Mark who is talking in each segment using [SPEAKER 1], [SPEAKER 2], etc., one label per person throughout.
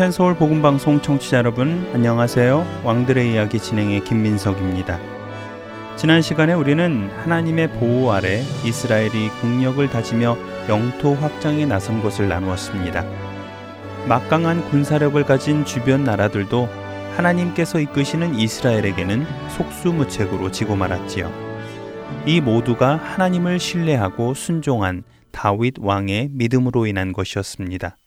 [SPEAKER 1] 하트앤 서울 복음 방송 청취자 여러분 안녕하세요. 왕들의 이야기 진행의 김민석입니다. 지난 시간에 우리는 하나님의 보호 아래 이스라엘이 국력을 다지며 영토 확장에 나선 것을 나누었습니다. 막강한 군사력을 가진 주변 나라들도 하나님께서 이끄시는 이스라엘에게는 속수무책으로 지고 말았지요. 이 모두가 하나님을 신뢰하고 순종한 다윗 왕의 믿음으로 인한 것이었습니다.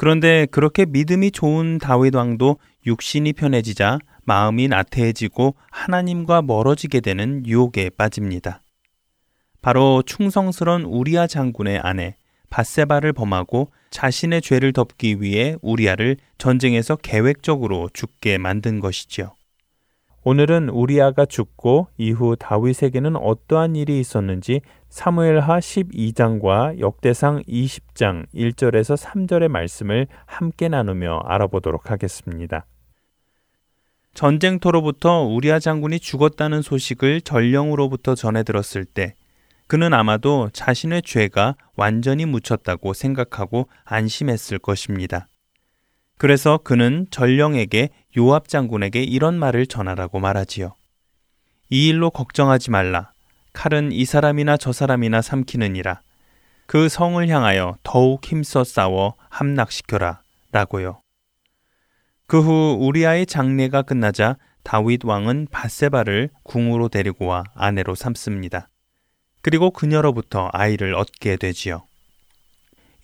[SPEAKER 1] 그런데 그렇게 믿음이 좋은 다윗 왕도 육신이 편해지자 마음이 나태해지고 하나님과 멀어지게 되는 유혹에 빠집니다. 바로 충성스런 우리아 장군의 아내 바세바를 범하고 자신의 죄를 덮기 위해 우리아를 전쟁에서 계획적으로 죽게 만든 것이지요. 오늘은 우리아가 죽고 이후 다윗에게는 어떠한 일이 있었는지 사무엘하 12장과 역대상 20장 1절에서 3절의 말씀을 함께 나누며 알아보도록 하겠습니다. 전쟁터로부터 우리아 장군이 죽었다는 소식을 전령으로부터 전해 들었을 때 그는 아마도 자신의 죄가 완전히 묻혔다고 생각하고 안심했을 것입니다. 그래서 그는 전령에게 요압 장군에게 이런 말을 전하라고 말하지요. 이 일로 걱정하지 말라. 칼은 이 사람이나 저 사람이나 삼키느니라. 그 성을 향하여 더욱 힘써 싸워 함락시켜라. 라고요. 그 후 우리아의 장례가 끝나자 다윗 왕은 바세바를 궁으로 데리고 와 아내로 삼습니다. 그리고 그녀로부터 아이를 얻게 되지요.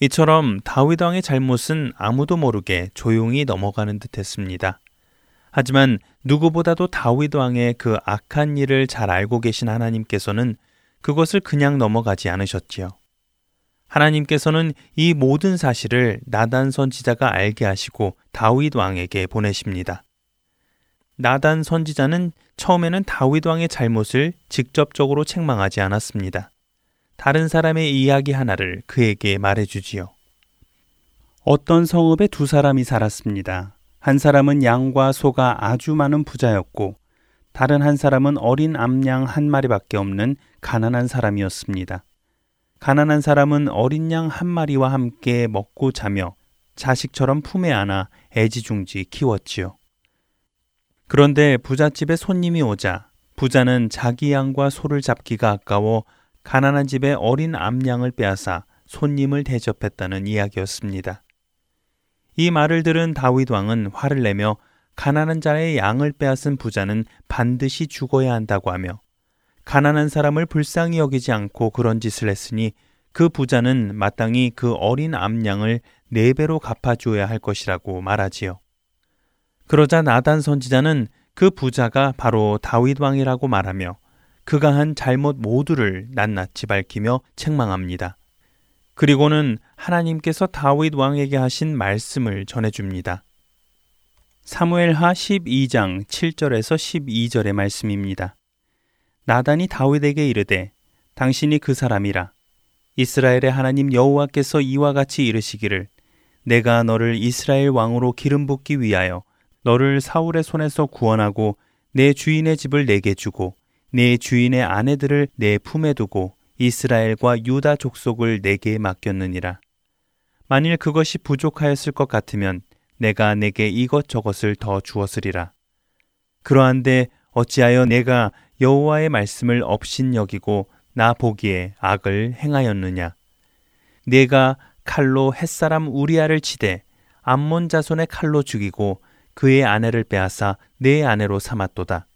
[SPEAKER 1] 이처럼 다윗 왕의 잘못은 아무도 모르게 조용히 넘어가는 듯 했습니다. 하지만 누구보다도 다윗 왕의 그 악한 일을 잘 알고 계신 하나님께서는 그것을 그냥 넘어가지 않으셨지요. 하나님께서는 이 모든 사실을 나단 선지자가 알게 하시고 다윗 왕에게 보내십니다. 나단 선지자는 처음에는 다윗 왕의 잘못을 직접적으로 책망하지 않았습니다. 다른 사람의 이야기 하나를 그에게 말해주지요. 어떤 성읍에 두 사람이 살았습니다. 한 사람은 양과 소가 아주 많은 부자였고, 다른 한 사람은 어린 암양 한 마리밖에 없는 가난한 사람이었습니다. 가난한 사람은 어린 양 한 마리와 함께 먹고 자며 자식처럼 품에 안아 애지중지 키웠지요. 그런데 부잣집에 손님이 오자 부자는 자기 양과 소를 잡기가 아까워 가난한 집에 어린 암양을 빼앗아 손님을 대접했다는 이야기였습니다. 이 말을 들은 다윗 왕은 화를 내며 가난한 자의 양을 빼앗은 부자는 반드시 죽어야 한다고 하며 가난한 사람을 불쌍히 여기지 않고 그런 짓을 했으니 그 부자는 마땅히 그 어린 암양을 네 배로 갚아주어야 할 것이라고 말하지요. 그러자 나단 선지자는 그 부자가 바로 다윗 왕이라고 말하며 그가 한 잘못 모두를 낱낱이 밝히며 책망합니다. 그리고는 하나님께서 다윗 왕에게 하신 말씀을 전해줍니다. 사무엘하 12장 7절에서 12절의 말씀입니다. 나단이 다윗에게 이르되 당신이 그 사람이라 이스라엘의 하나님 여호와께서 이와 같이 이르시기를 내가 너를 이스라엘 왕으로 기름 붓기 위하여 너를 사울의 손에서 구원하고 내 주인의 집을 내게 주고 내 주인의 아내들을 내 품에 두고 이스라엘과 유다 족속을 내게 맡겼느니라. 만일 그것이 부족하였을 것 같으면 내가 내게 이것저것을 더 주었으리라. 그러한데 어찌하여 내가 여호와의 말씀을 업신 여기고 나 보기에 악을 행하였느냐? 내가 칼로 햇사람 우리아를 치되 암몬 자손의 칼로 죽이고 그의 아내를 빼앗아 내 아내로 삼았도다.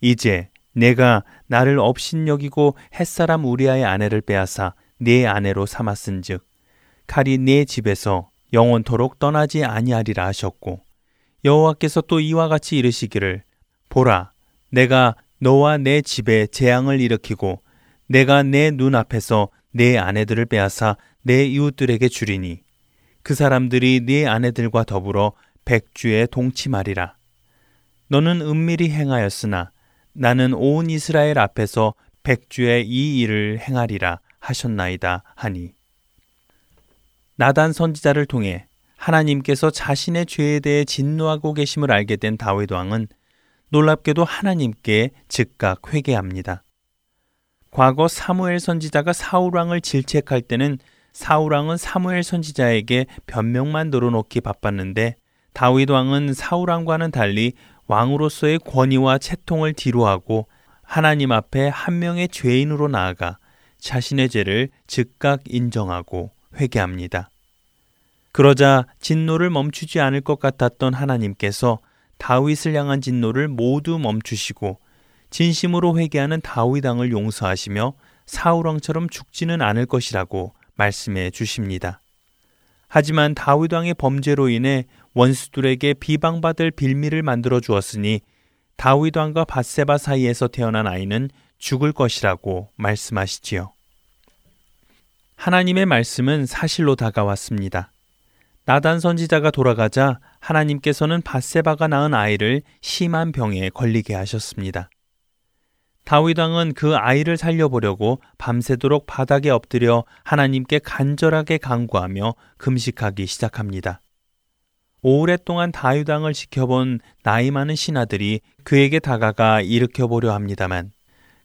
[SPEAKER 1] 이제 내가 나를 업신 여기고 햇사람 우리아의 아내를 빼앗아 네 아내로 삼았은즉 칼이 네 집에서 영원토록 떠나지 아니하리라 하셨고 여호와께서 또 이와 같이 이르시기를 보라, 내가 너와 내 집에 재앙을 일으키고 내가 내 눈앞에서 내 아내들을 빼앗아 내 이웃들에게 주리니 그 사람들이 네 아내들과 더불어 백주에 동침하리라. 너는 은밀히 행하였으나 나는 온 이스라엘 앞에서 백주의 이 일을 행하리라 하셨나이다 하니 나단 선지자를 통해 하나님께서 자신의 죄에 대해 진노하고 계심을 알게 된 다윗 왕은 놀랍게도 하나님께 즉각 회개합니다. 과거 사무엘 선지자가 사울 왕을 질책할 때는 사울 왕은 사무엘 선지자에게 변명만 늘어놓기 바빴는데 다윗 왕은 사울 왕과는 달리 왕으로서의 권위와 채통을 뒤로하고 하나님 앞에 한 명의 죄인으로 나아가 자신의 죄를 즉각 인정하고 회개합니다. 그러자 진노를 멈추지 않을 것 같았던 하나님께서 다윗을 향한 진노를 모두 멈추시고 진심으로 회개하는 다윗 왕을 용서하시며 사울 왕처럼 죽지는 않을 것이라고 말씀해 주십니다. 하지만 다윗 왕의 범죄로 인해 원수들에게 비방받을 빌미를 만들어 주었으니 다윗 왕과 바세바 사이에서 태어난 아이는 죽을 것이라고 말씀하시지요. 하나님의 말씀은 사실로 다가왔습니다. 나단 선지자가 돌아가자 하나님께서는 바세바가 낳은 아이를 심한 병에 걸리게 하셨습니다. 다윗 왕은 그 아이를 살려보려고 밤새도록 바닥에 엎드려 하나님께 간절하게 간구하며 금식하기 시작합니다. 오랫동안 다윗 왕을 지켜본 나이 많은 신하들이 그에게 다가가 일으켜 보려 합니다만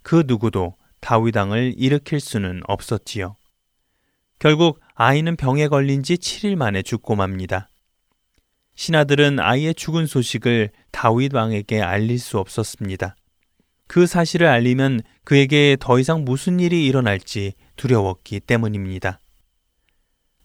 [SPEAKER 1] 그 누구도 다윗 왕을 일으킬 수는 없었지요. 결국 아이는 병에 걸린 지 7일 만에 죽고 맙니다. 신하들은 아이의 죽은 소식을 다윗 왕에게 알릴 수 없었습니다. 그 사실을 알리면 그에게 더 이상 무슨 일이 일어날지 두려웠기 때문입니다.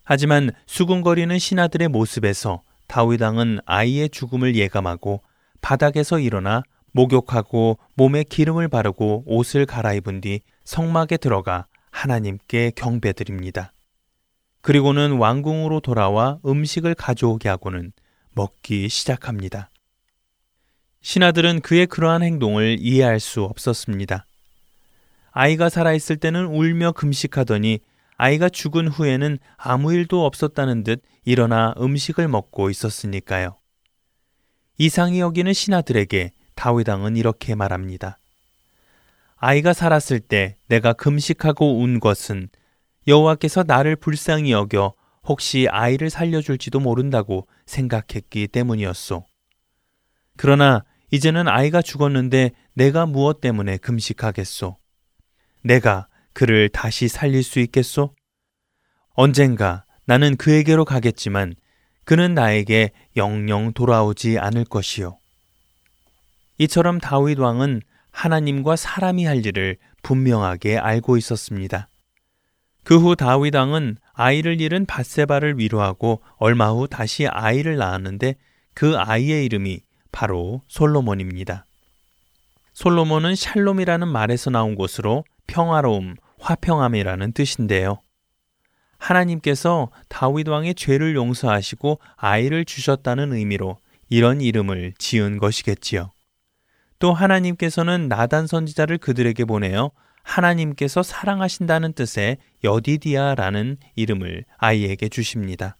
[SPEAKER 1] 하지만 수군거리는 신하들의 모습에서 다윗 왕은 아이의 죽음을 예감하고 바닥에서 일어나 목욕하고 몸에 기름을 바르고 옷을 갈아입은 뒤 성막에 들어가 하나님께 경배드립니다. 그리고는 왕궁으로 돌아와 음식을 가져오게 하고는 먹기 시작합니다. 신하들은 그의 그러한 행동을 이해할 수 없었습니다. 아이가 살아있을 때는 울며 금식하더니 아이가 죽은 후에는 아무 일도 없었다는 듯 일어나 음식을 먹고 있었으니까요. 이상히 여기는 신하들에게 다윗왕은 이렇게 말합니다. 아이가 살았을 때 내가 금식하고 운 것은 여호와께서 나를 불쌍히 여겨 혹시 아이를 살려줄지도 모른다고 생각했기 때문이었소. 그러나 이제는 아이가 죽었는데 내가 무엇 때문에 금식하겠소? 내가 그를 다시 살릴 수 있겠소? 언젠가 나는 그에게로 가겠지만 그는 나에게 영영 돌아오지 않을 것이요. 이처럼 다윗 왕은 하나님과 사람이 할 일을 분명하게 알고 있었습니다. 그 후 다윗 왕은 아이를 잃은 바세바를 위로하고 얼마 후 다시 아이를 낳았는데 그 아이의 이름이 바로 솔로몬입니다. 솔로몬은 샬롬이라는 말에서 나온 것으로 평화로움, 화평함이라는 뜻인데요. 하나님께서 다윗 왕의 죄를 용서하시고 아이를 주셨다는 의미로 이런 이름을 지은 것이겠지요. 또 하나님께서는 나단 선지자를 그들에게 보내어 하나님께서 사랑하신다는 뜻의 여디디아라는 이름을 아이에게 주십니다.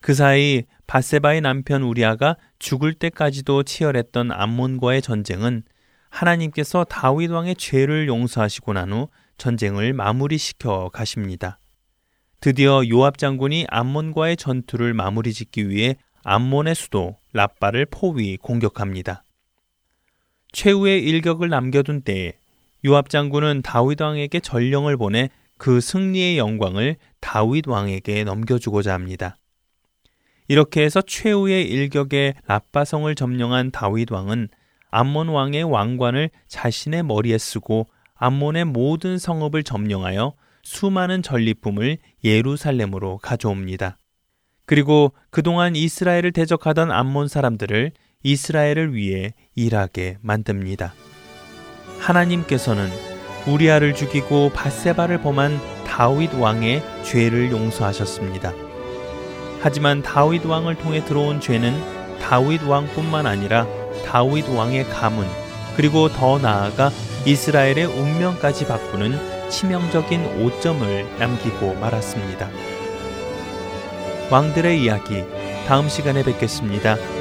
[SPEAKER 1] 그 사이 바세바의 남편 우리아가 죽을 때까지도 치열했던 암몬과의 전쟁은 하나님께서 다윗 왕의 죄를 용서하시고 난 후 전쟁을 마무리시켜 가십니다. 드디어 요압 장군이 암몬과의 전투를 마무리 짓기 위해 암몬의 수도 라빠를 포위 공격합니다. 최후의 일격을 남겨둔 때에 요압 장군은 다윗 왕에게 전령을 보내 그 승리의 영광을 다윗 왕에게 넘겨주고자 합니다. 이렇게 해서 최후의 일격에 라빠성을 점령한 다윗 왕은 암몬 왕의 왕관을 자신의 머리에 쓰고 암몬의 모든 성읍을 점령하여 수많은 전리품을 예루살렘으로 가져옵니다. 그리고 그동안 이스라엘을 대적하던 암몬 사람들을 이스라엘을 위해 일하게 만듭니다. 하나님께서는 우리아를 죽이고 바세바를 범한 다윗 왕의 죄를 용서하셨습니다. 하지만 다윗 왕을 통해 들어온 죄는 다윗 왕뿐만 아니라 다윗 왕의 가문 그리고 더 나아가 이스라엘의 운명까지 바꾸는 치명적인 오점을 남기고 말았습니다. 왕들의 이야기 다음 시간에 뵙겠습니다.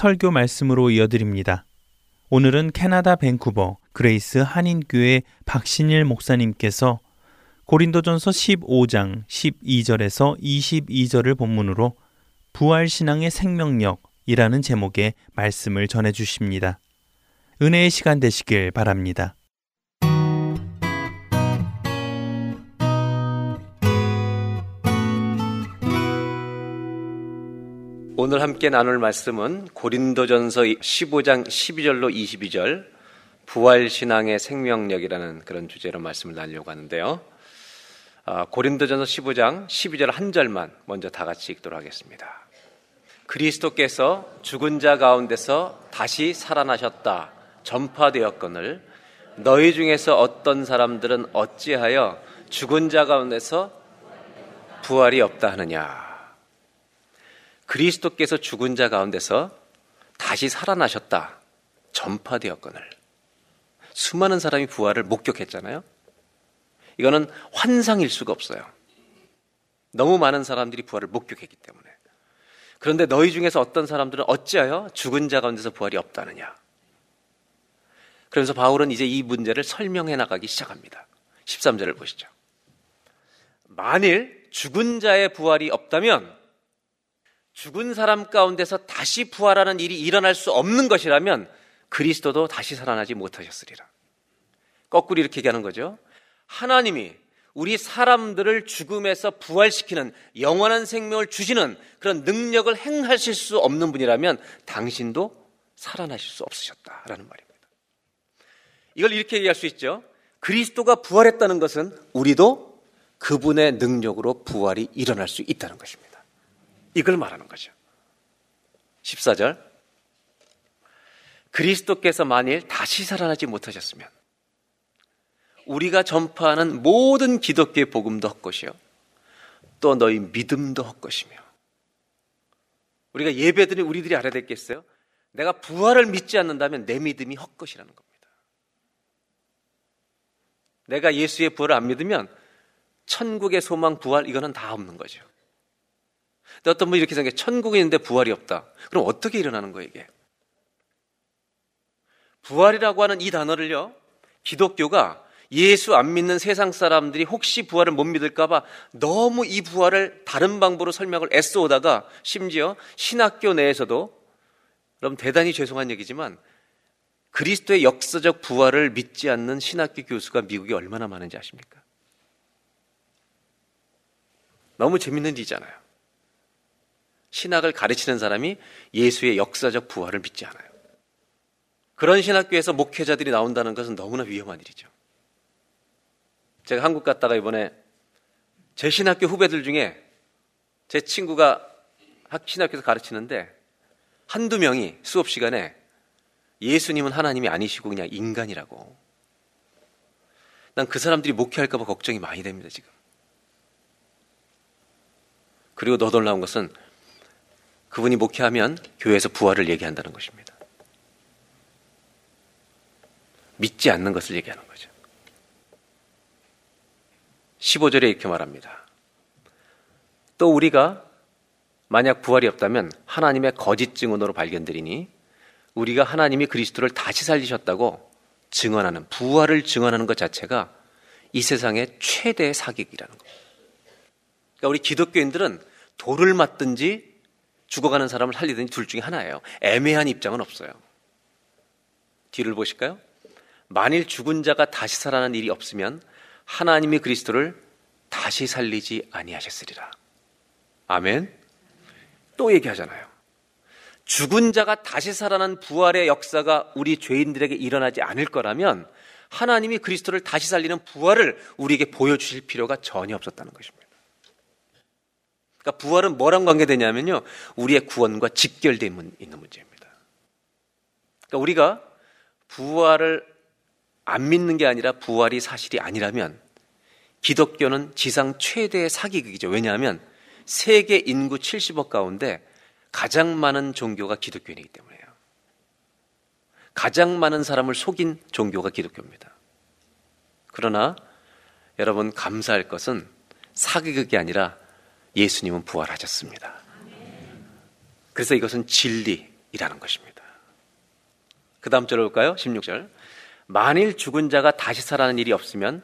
[SPEAKER 1] 설교 말씀으로 이어드립니다. 오늘은 캐나다 밴쿠버 그레이스 한인교회 박신일 목사님께서 고린도전서 15장 12절에서 22절을 본문으로 부활신앙의 생명력이라는 제목의 말씀을 전해 주십니다. 은혜의 시간 되시길 바랍니다.
[SPEAKER 2] 오늘 함께 나눌 말씀은 고린도전서 15장 12절로 22절 부활 신앙의 생명력이라는 그런 주제로 말씀을 나누려고 하는데요. 아, 고린도전서 15장 12절 한 절만 먼저 다 같이 읽도록 하겠습니다. 그리스도께서 죽은 자 가운데서 다시 살아나셨다 전파되었거늘 너희 중에서 어떤 사람들은 어찌하여 죽은 자 가운데서 부활이 없다 하느냐 그리스도께서 죽은 자 가운데서 다시 살아나셨다. 전파되었거늘. 수많은 사람이 부활을 목격했잖아요. 이거는 환상일 수가 없어요. 너무 많은 사람들이 부활을 목격했기 때문에. 그런데 너희 중에서 어떤 사람들은 어찌하여 죽은 자 가운데서 부활이 없다느냐. 그러면서 바울은 이제 이 문제를 설명해 나가기 시작합니다. 13절을 보시죠. 만일 죽은 자의 부활이 없다면 죽은 사람 가운데서 다시 부활하는 일이 일어날 수 없는 것이라면 그리스도도 다시 살아나지 못하셨으리라. 거꾸로 이렇게 얘기하는 거죠. 하나님이 우리 사람들을 죽음에서 부활시키는 영원한 생명을 주시는 그런 능력을 행하실 수 없는 분이라면 당신도 살아나실 수 없으셨다라는 말입니다. 이걸 이렇게 얘기할 수 있죠. 그리스도가 부활했다는 것은 우리도 그분의 능력으로 부활이 일어날 수 있다는 것입니다. 이걸 말하는 거죠. 14절. 그리스도께서 만일 다시 살아나지 못하셨으면 우리가 전파하는 모든 기독교의 복음도 헛것이요. 또 너희 믿음도 헛것이며. 우리가 예배드린 우리들이 알아야 되겠어요? 내가 부활을 믿지 않는다면 내 믿음이 헛것이라는 겁니다. 내가 예수의 부활을 안 믿으면 천국의 소망 부활 이거는 다 없는 거죠. 근데 어떤 분이 이렇게 생각해 천국에 있는데 부활이 없다. 그럼 어떻게 일어나는 거예요 이게? 부활이라고 하는 이 단어를요. 기독교가 예수 안 믿는 세상 사람들이 혹시 부활을 못 믿을까봐 너무 이 부활을 다른 방법으로 설명을 애써 오다가 심지어 신학교 내에서도 그럼 대단히 죄송한 얘기지만 그리스도의 역사적 부활을 믿지 않는 신학교 교수가 미국에 얼마나 많은지 아십니까? 너무 재밌는 일이잖아요. 신학을 가르치는 사람이 예수의 역사적 부활을 믿지 않아요. 그런 신학교에서 목회자들이 나온다는 것은 너무나 위험한 일이죠. 제가 한국 갔다가 이번에 제 신학교 후배들 중에 제 친구가 신학교에서 가르치는데 한두 명이 수업 시간에 예수님은 하나님이 아니시고 그냥 인간이라고. 난 그 사람들이 목회할까봐 걱정이 많이 됩니다, 지금. 그리고 더 놀라운 것은 그분이 목회하면 교회에서 부활을 얘기한다는 것입니다. 믿지 않는 것을 얘기하는 거죠. 15절에 이렇게 말합니다. 또 우리가 만약 부활이 없다면 하나님의 거짓 증언으로 발견되리니 우리가 하나님이 그리스도를 다시 살리셨다고 증언하는 부활을 증언하는 것 자체가 이 세상의 최대의 사기이라는 거예요. 그러니까 우리 기독교인들은 돌을 맞든지 죽어가는 사람을 살리든지 둘 중에 하나예요. 애매한 입장은 없어요. 뒤를 보실까요? 만일 죽은 자가 다시 살아나는 일이 없으면 하나님이 그리스도를 다시 살리지 아니하셨으리라. 아멘. 또 얘기하잖아요. 죽은 자가 다시 살아난 부활의 역사가 우리 죄인들에게 일어나지 않을 거라면 하나님이 그리스도를 다시 살리는 부활을 우리에게 보여주실 필요가 전혀 없었다는 것입니다. 그러니까 부활은 뭐랑 관계되냐면요. 우리의 구원과 직결되어 있는 문제입니다. 그러니까 우리가 부활을 안 믿는 게 아니라 부활이 사실이 아니라면 기독교는 지상 최대의 사기극이죠. 왜냐하면 세계 인구 70억 가운데 가장 많은 종교가 기독교이기 때문에요. 가장 많은 사람을 속인 종교가 기독교입니다. 그러나 여러분 감사할 것은 사기극이 아니라 예수님은 부활하셨습니다. 그래서 이것은 진리이라는 것입니다. 그 다음 절 볼까요? 16절. 만일 죽은 자가 다시 살아나는 일이 없으면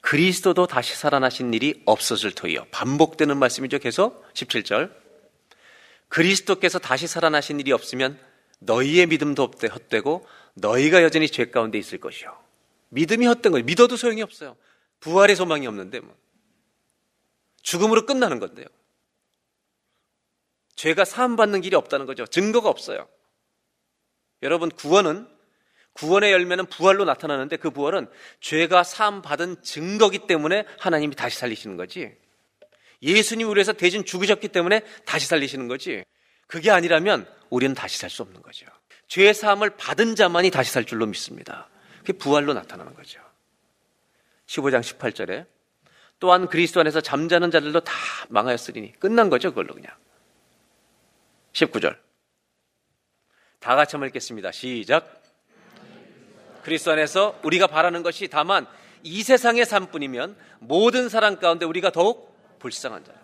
[SPEAKER 2] 그리스도도 다시 살아나신 일이 없었을 터이요. 반복되는 말씀이죠. 계속 17절. 그리스도께서 다시 살아나신 일이 없으면 너희의 믿음도 헛되고 너희가 여전히 죄 가운데 있을 것이요. 믿음이 헛된 거예요. 믿어도 소용이 없어요. 부활의 소망이 없는데 뭐. 죽음으로 끝나는 건데요. 죄가 사함받는 길이 없다는 거죠. 증거가 없어요. 여러분, 구원은 구원의 열매는 부활로 나타나는데 그 부활은 죄가 사함받은 증거기 때문에 하나님이 다시 살리시는 거지. 예수님이 우리에서 대신 죽으셨기 때문에 다시 살리시는 거지. 그게 아니라면 우리는 다시 살 수 없는 거죠. 죄 사함을 받은 자만이 다시 살 줄로 믿습니다. 그게 부활로 나타나는 거죠. 15장 18절에 또한 그리스도 안에서 잠자는 자들도 다 망하였으리니 끝난 거죠, 그걸로 그냥. 19절. 다 같이 한번 읽겠습니다. 시작. 그리스도 안에서 우리가 바라는 것이 다만 이 세상의 삶뿐이면 모든 사람 가운데 우리가 더욱 불쌍한 자예요.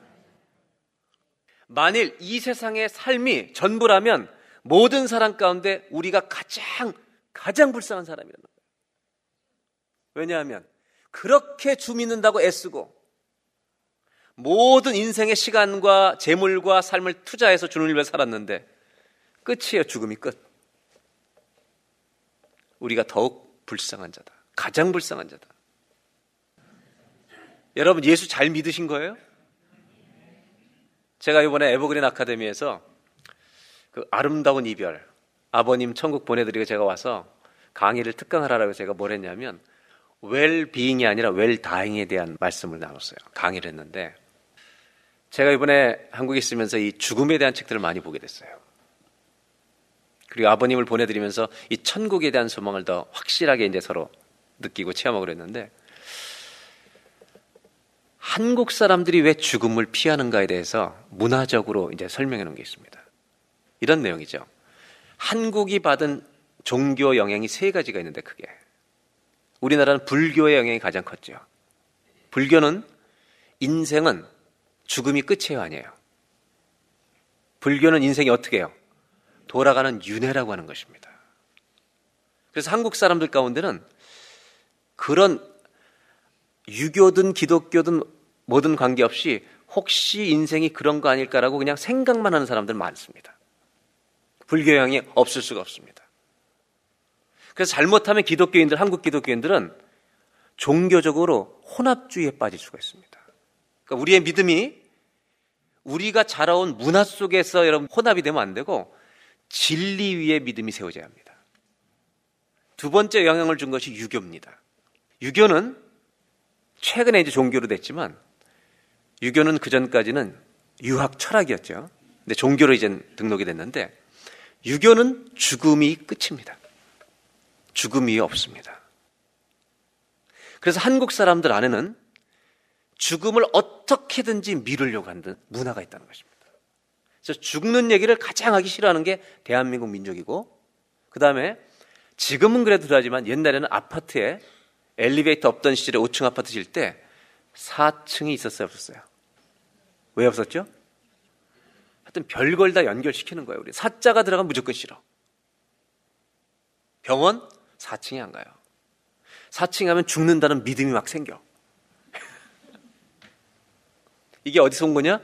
[SPEAKER 2] 만일 이 세상의 삶이 전부라면 모든 사람 가운데 우리가 가장 가장 불쌍한 사람이라는 거예요. 왜냐하면 그렇게 주 믿는다고 애쓰고 모든 인생의 시간과 재물과 삶을 투자해서 주는 일을 살았는데 끝이에요. 죽음이 끝. 우리가 더욱 불쌍한 자다. 가장 불쌍한 자다. 여러분 예수 잘 믿으신 거예요? 제가 이번에 에버그린 아카데미에서 그 아름다운 이별 아버님 천국 보내드리고 제가 와서 강의를 특강하라고 제가 뭘 했냐면 웰비잉이 아니라 웰다잉에 대한 말씀을 나눴어요. 강의를 했는데 제가 이번에 한국에 있으면서 이 죽음에 대한 책들을 많이 보게 됐어요. 그리고 아버님을 보내드리면서 이 천국에 대한 소망을 더 확실하게 이제 서로 느끼고 체험하고 그랬는데 한국 사람들이 왜 죽음을 피하는가에 대해서 문화적으로 이제 설명해 놓은 게 있습니다. 이런 내용이죠. 한국이 받은 종교 영향이 세 가지가 있는데 크게. 우리나라는 불교의 영향이 가장 컸죠. 불교는 인생은 죽음이 끝이에요, 아니에요? 불교는 인생이 어떻게 해요? 돌아가는 윤회라고 하는 것입니다. 그래서 한국 사람들 가운데는 그런 유교든 기독교든 뭐든 관계없이 혹시 인생이 그런 거 아닐까라고 그냥 생각만 하는 사람들 많습니다. 불교형이 없을 수가 없습니다. 그래서 잘못하면 기독교인들, 한국 기독교인들은 종교적으로 혼합주의에 빠질 수가 있습니다. 그러니까 우리의 믿음이 우리가 자라온 문화 속에서 여러분 혼합이 되면 안 되고 진리 위에 믿음이 세워져야 합니다. 두 번째 영향을 준 것이 유교입니다. 유교는 최근에 이제 종교로 됐지만 유교는 그 전까지는 유학 철학이었죠. 근데 종교로 이제 등록이 됐는데 유교는 죽음이 끝입니다. 죽음이 없습니다. 그래서 한국 사람들 안에는 죽음을 어떻게든지 미루려고 하는 문화가 있다는 것입니다. 그래서 죽는 얘기를 가장 하기 싫어하는 게 대한민국 민족이고, 그 다음에 지금은 그래도 하지만 옛날에는 아파트에 엘리베이터 없던 시절에 5층 아파트 질 때 4층이 있었어요, 없었어요? 왜 없었죠? 하여튼 별걸 다 연결시키는 거예요. 우리 사자가 들어가면 무조건 싫어. 병원 4층에 안 가요. 4층에 가면 죽는다는 믿음이 막 생겨. 이게 어디서 온 거냐?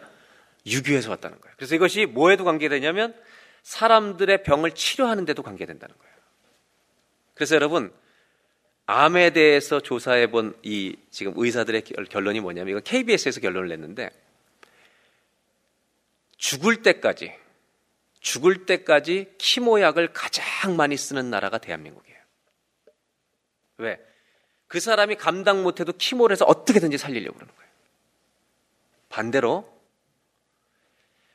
[SPEAKER 2] 유교에서 왔다는 거예요. 그래서 이것이 뭐에도 관계되냐면 사람들의 병을 치료하는 데도 관계된다는 거예요. 그래서 여러분 암에 대해서 조사해 본 이 지금 의사들의 결론이 뭐냐면 이건 KBS에서 결론을 냈는데 죽을 때까지 죽을 때까지 키모약을 가장 많이 쓰는 나라가 대한민국이에요. 왜? 그 사람이 감당 못해도 키모를 해서 어떻게든지 살리려고 그러는 거예요. 반대로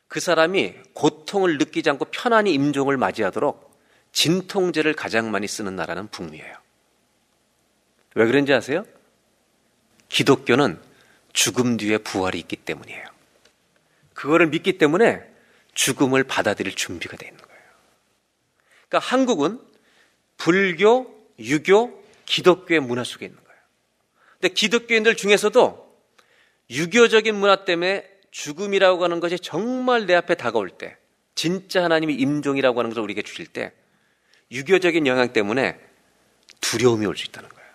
[SPEAKER 2] 그 사람이 고통을 느끼지 않고 편안히 임종을 맞이하도록 진통제를 가장 많이 쓰는 나라는 북미예요. 왜 그런지 아세요? 기독교는 죽음 뒤에 부활이 있기 때문이에요. 그거를 믿기 때문에 죽음을 받아들일 준비가 되어 있는 거예요. 그러니까 한국은 불교, 유교, 기독교의 문화 속에 있는 거예요. 근데 기독교인들 중에서도 유교적인 문화 때문에 죽음이라고 하는 것이 정말 내 앞에 다가올 때, 진짜 하나님이 임종이라고 하는 것을 우리에게 주실 때, 유교적인 영향 때문에 두려움이 올 수 있다는 거예요.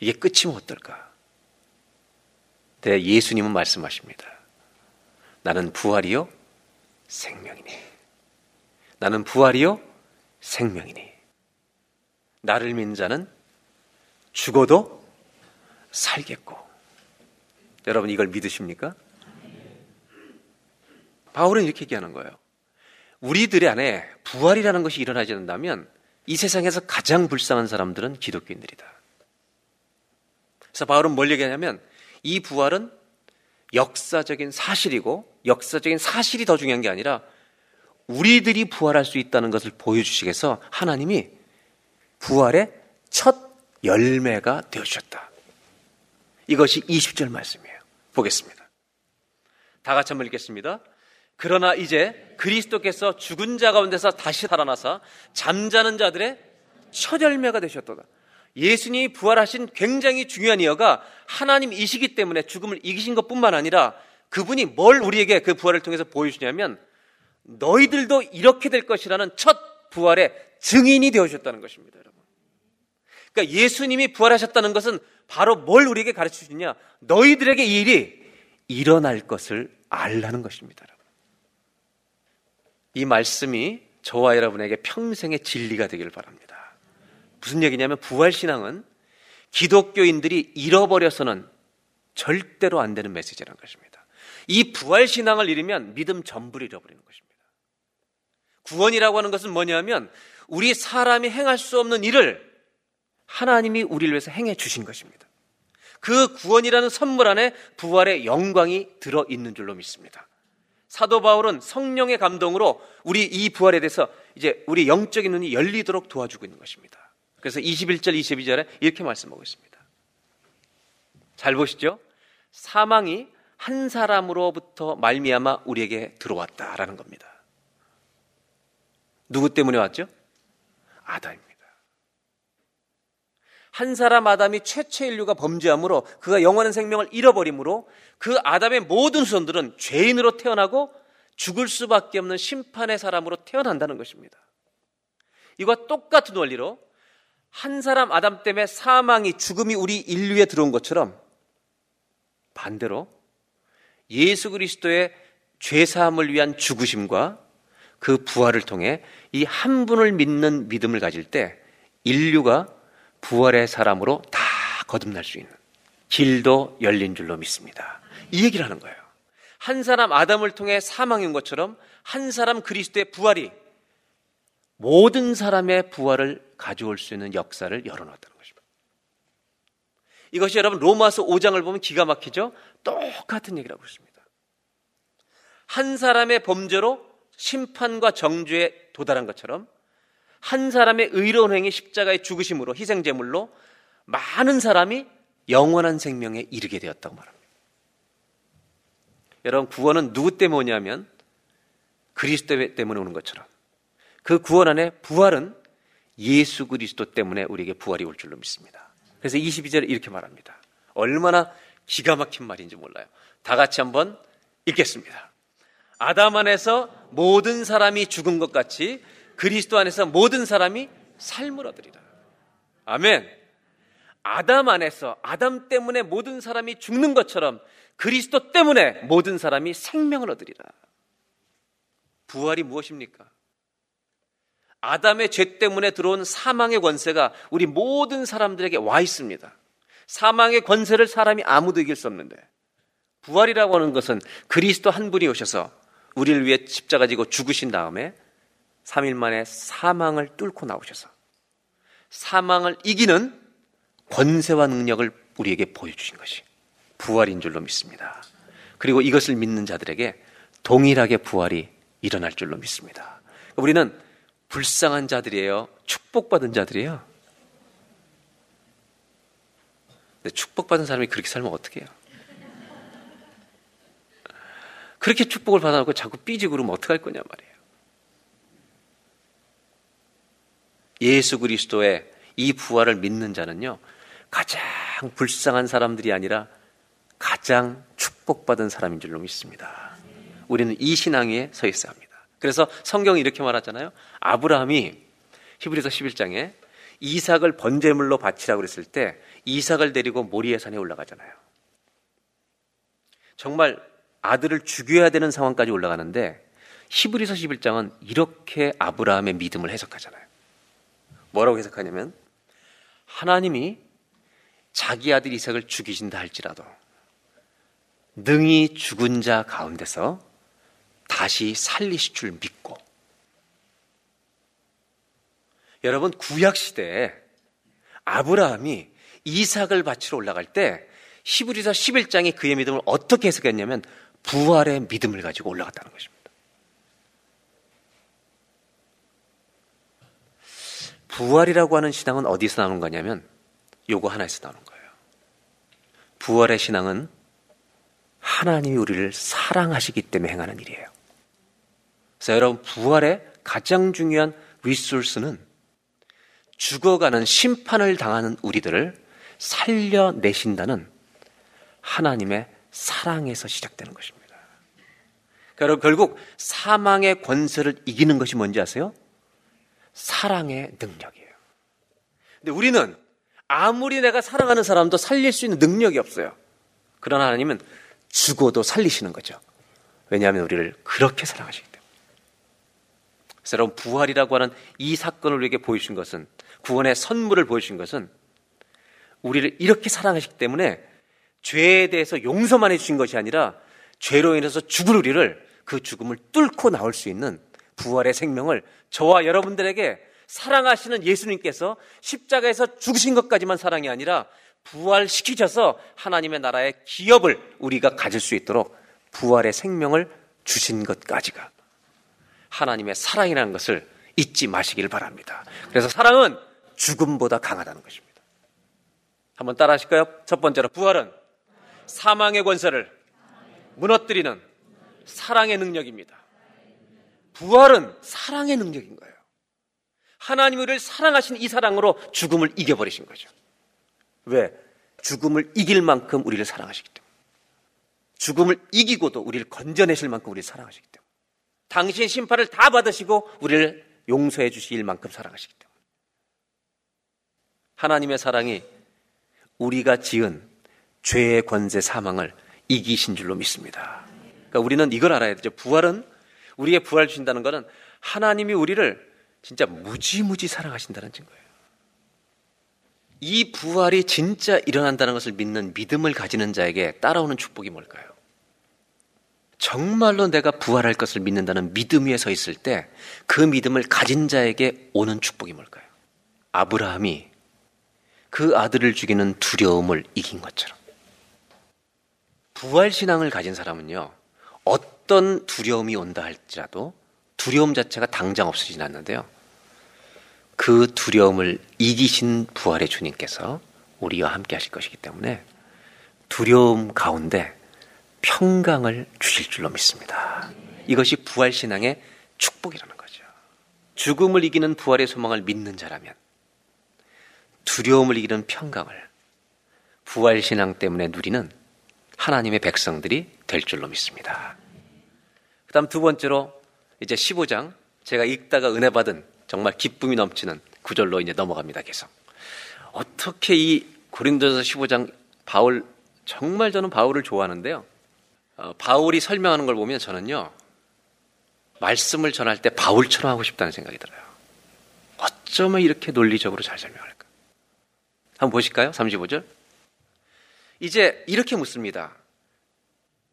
[SPEAKER 2] 이게 끝이면 어떨까? 때 예수님은 말씀하십니다. 나는 부활이요 생명이니. 나는 부활이요 생명이니. 나를 믿는 자는 죽어도 살겠고. 여러분 이걸 믿으십니까? 바울은 이렇게 얘기하는 거예요. 우리들의 안에 부활이라는 것이 일어나지 않는다면 이 세상에서 가장 불쌍한 사람들은 기독교인들이다. 그래서 바울은 뭘 얘기하냐면 이 부활은 역사적인 사실이고 역사적인 사실이 더 중요한 게 아니라 우리들이 부활할 수 있다는 것을 보여주시기 위해서 하나님이 부활의 첫 열매가 되어주셨다. 이것이 20절 말씀이에요. 보겠습니다. 다 같이 한번 읽겠습니다. 그러나 이제 그리스도께서 죽은 자 가운데서 다시 살아나사 잠자는 자들의 첫 열매가 되셨도다. 예수님이 부활하신 굉장히 중요한 이유가 하나님이시기 때문에 죽음을 이기신 것 뿐만 아니라 그분이 뭘 우리에게 그 부활을 통해서 보여주냐면 너희들도 이렇게 될 것이라는 첫 부활의 증인이 되어주셨다는 것입니다, 여러분. 그러니까 예수님이 부활하셨다는 것은 바로 뭘 우리에게 가르쳐 주냐? 너희들에게 이 일이 일어날 것을 알라는 것입니다. 이 말씀이 저와 여러분에게 평생의 진리가 되기를 바랍니다. 무슨 얘기냐면 부활신앙은 기독교인들이 잃어버려서는 절대로 안 되는 메시지라는 것입니다. 이 부활신앙을 잃으면 믿음 전부를 잃어버리는 것입니다. 구원이라고 하는 것은 뭐냐면 우리 사람이 행할 수 없는 일을 하나님이 우리를 위해서 행해 주신 것입니다. 그 구원이라는 선물 안에 부활의 영광이 들어 있는 줄로 믿습니다. 사도 바울은 성령의 감동으로 우리 이 부활에 대해서 이제 우리 영적인 눈이 열리도록 도와주고 있는 것입니다. 그래서 21절, 22절에 이렇게 말씀하고 있습니다. 잘 보시죠. 사망이 한 사람으로부터 말미암아 우리에게 들어왔다라는 겁니다. 누구 때문에 왔죠? 아담입니다. 한 사람 아담이 최초 인류가 범죄함으로 그가 영원한 생명을 잃어버림으로 그 아담의 모든 후손들은 죄인으로 태어나고 죽을 수밖에 없는 심판의 사람으로 태어난다는 것입니다. 이와 똑같은 원리로 한 사람 아담 때문에 사망이 죽음이 우리 인류에 들어온 것처럼 반대로 예수 그리스도의 죄 사함을 위한 죽으심과 그 부활을 통해 이 한 분을 믿는 믿음을 가질 때 인류가 부활의 사람으로 다 거듭날 수 있는 길도 열린 줄로 믿습니다. 이 얘기를 하는 거예요. 한 사람 아담을 통해 사망인 것처럼 한 사람 그리스도의 부활이 모든 사람의 부활을 가져올 수 있는 역사를 열어놨다는 것입니다. 이것이 여러분 로마서 5장을 보면 기가 막히죠? 똑같은 얘기를 하고 있습니다. 한 사람의 범죄로 심판과 정죄에 도달한 것처럼 한 사람의 의로운 행위 십자가의 죽으심으로 희생 제물로 많은 사람이 영원한 생명에 이르게 되었다고 말합니다. 여러분 구원은 누구 때문에 오냐면 그리스도 때문에 오는 것처럼 그 구원 안에 부활은 예수 그리스도 때문에 우리에게 부활이 올 줄로 믿습니다. 그래서 22절에 이렇게 말합니다. 얼마나 기가 막힌 말인지 몰라요. 다 같이 한번 읽겠습니다. 아담 안에서 모든 사람이 죽은 것 같이 그리스도 안에서 모든 사람이 삶을 얻으리라. 아멘. 아담 안에서 아담 때문에 모든 사람이 죽는 것처럼 그리스도 때문에 모든 사람이 생명을 얻으리라. 부활이 무엇입니까? 아담의 죄 때문에 들어온 사망의 권세가 우리 모든 사람들에게 와 있습니다. 사망의 권세를 사람이 아무도 이길 수 없는데 부활이라고 하는 것은 그리스도 한 분이 오셔서 우리를 위해 십자가 지고 죽으신 다음에 3일 만에 사망을 뚫고 나오셔서 사망을 이기는 권세와 능력을 우리에게 보여주신 것이 부활인 줄로 믿습니다. 그리고 이것을 믿는 자들에게 동일하게 부활이 일어날 줄로 믿습니다. 우리는 불쌍한 자들이에요. 축복받은 자들이에요. 축복받은 사람이 그렇게 살면 어떻게 해요? 그렇게 축복을 받아놓고 자꾸 삐지고 그러면 어떡할 거냐 말이에요. 예수 그리스도의 이 부활을 믿는 자는요, 가장 불쌍한 사람들이 아니라 가장 축복받은 사람인 줄로 믿습니다. 우리는 이 신앙 위에 서 있어야 합니다. 그래서 성경이 이렇게 말하잖아요. 아브라함이 히브리서 11장에 이삭을 번제물로 바치라고 그랬을 때 이삭을 데리고 모리의 산에 올라가잖아요. 정말 아들을 죽여야 되는 상황까지 올라가는데 히브리서 11장은 이렇게 아브라함의 믿음을 해석하잖아요. 뭐라고 해석하냐면 하나님이 자기 아들 이삭을 죽이신다 할지라도 능히 죽은 자 가운데서 다시 살리실 줄 믿고 여러분 구약 시대에 아브라함이 이삭을 바치러 올라갈 때 히브리서 11장이 그의 믿음을 어떻게 해석했냐면 부활의 믿음을 가지고 올라갔다는 것입니다. 부활이라고 하는 신앙은 어디서 나오는 거냐면 요거 하나에서 나오는 거예요. 부활의 신앙은 하나님이 우리를 사랑하시기 때문에 행하는 일이에요. 그래서 여러분 부활의 가장 중요한 리소스는 죽어가는 심판을 당하는 우리들을 살려내신다는 하나님의 사랑에서 시작되는 것입니다. 그러니까 결국 사망의 권세를 이기는 것이 뭔지 아세요? 사랑의 능력이에요. 근데 우리는 아무리 내가 사랑하는 사람도 살릴 수 있는 능력이 없어요. 그러나 하나님은 죽어도 살리시는 거죠. 왜냐하면 우리를 그렇게 사랑하시기 때문에. 여러분, 부활이라고 하는 이 사건을 우리에게 보여주신 것은, 구원의 선물을 보여주신 것은, 우리를 이렇게 사랑하시기 때문에 죄에 대해서 용서만 해주신 것이 아니라 죄로 인해서 죽을 우리를 그 죽음을 뚫고 나올 수 있는 부활의 생명을 저와 여러분들에게 사랑하시는 예수님께서 십자가에서 죽으신 것까지만 사랑이 아니라 부활시키셔서 하나님의 나라의 기업을 우리가 가질 수 있도록 부활의 생명을 주신 것까지가 하나님의 사랑이라는 것을 잊지 마시길 바랍니다. 그래서 사랑은 죽음보다 강하다는 것입니다. 한번 따라 하실까요? 첫 번째로 부활은 사망의 권세를 무너뜨리는 사랑의 능력입니다. 부활은 사랑의 능력인 거예요. 하나님 우리를 사랑하신 이 사랑으로 죽음을 이겨버리신 거죠. 왜? 죽음을 이길 만큼 우리를 사랑하시기 때문에. 죽음을 이기고도 우리를 건져내실 만큼 우리를 사랑하시기 때문에. 당신의 심판을 다 받으시고 우리를 용서해 주실 만큼 사랑하시기 때문에. 하나님의 사랑이 우리가 지은 죄의 권세 사망을 이기신 줄로 믿습니다. 그러니까 우리는 이걸 알아야 되죠. 부활은 우리의 부활 주신다는 것은 하나님이 우리를 진짜 무지무지 사랑하신다는 증거예요. 이 부활이 진짜 일어난다는 것을 믿는 믿음을 가지는 자에게 따라오는 축복이 뭘까요? 정말로 내가 부활할 것을 믿는다는 믿음 위에 서 있을 때 그 믿음을 가진 자에게 오는 축복이 뭘까요? 아브라함이 그 아들을 죽이는 두려움을 이긴 것처럼 부활신앙을 가진 사람은요, 어떤 두려움이 온다 할지라도 두려움 자체가 당장 없어지진 않는데요. 그 두려움을 이기신 부활의 주님께서 우리와 함께 하실 것이기 때문에 두려움 가운데 평강을 주실 줄로 믿습니다. 이것이 부활신앙의 축복이라는 거죠. 죽음을 이기는 부활의 소망을 믿는 자라면 두려움을 이기는 평강을 부활신앙 때문에 누리는 하나님의 백성들이 될 줄로 믿습니다. 그 다음 두 번째로 이제 15장 제가 읽다가 은혜 받은 정말 기쁨이 넘치는 구절로 이제 넘어갑니다. 계속. 어떻게 이 고린도서 15장 바울 정말 저는 바울을 좋아하는데요. 어, 바울이 설명하는 걸 보면 저는요. 말씀을 전할 때 바울처럼 하고 싶다는 생각이 들어요. 어쩌면 이렇게 논리적으로 잘 설명할까? 한번 보실까요? 35절. 이제 이렇게 묻습니다.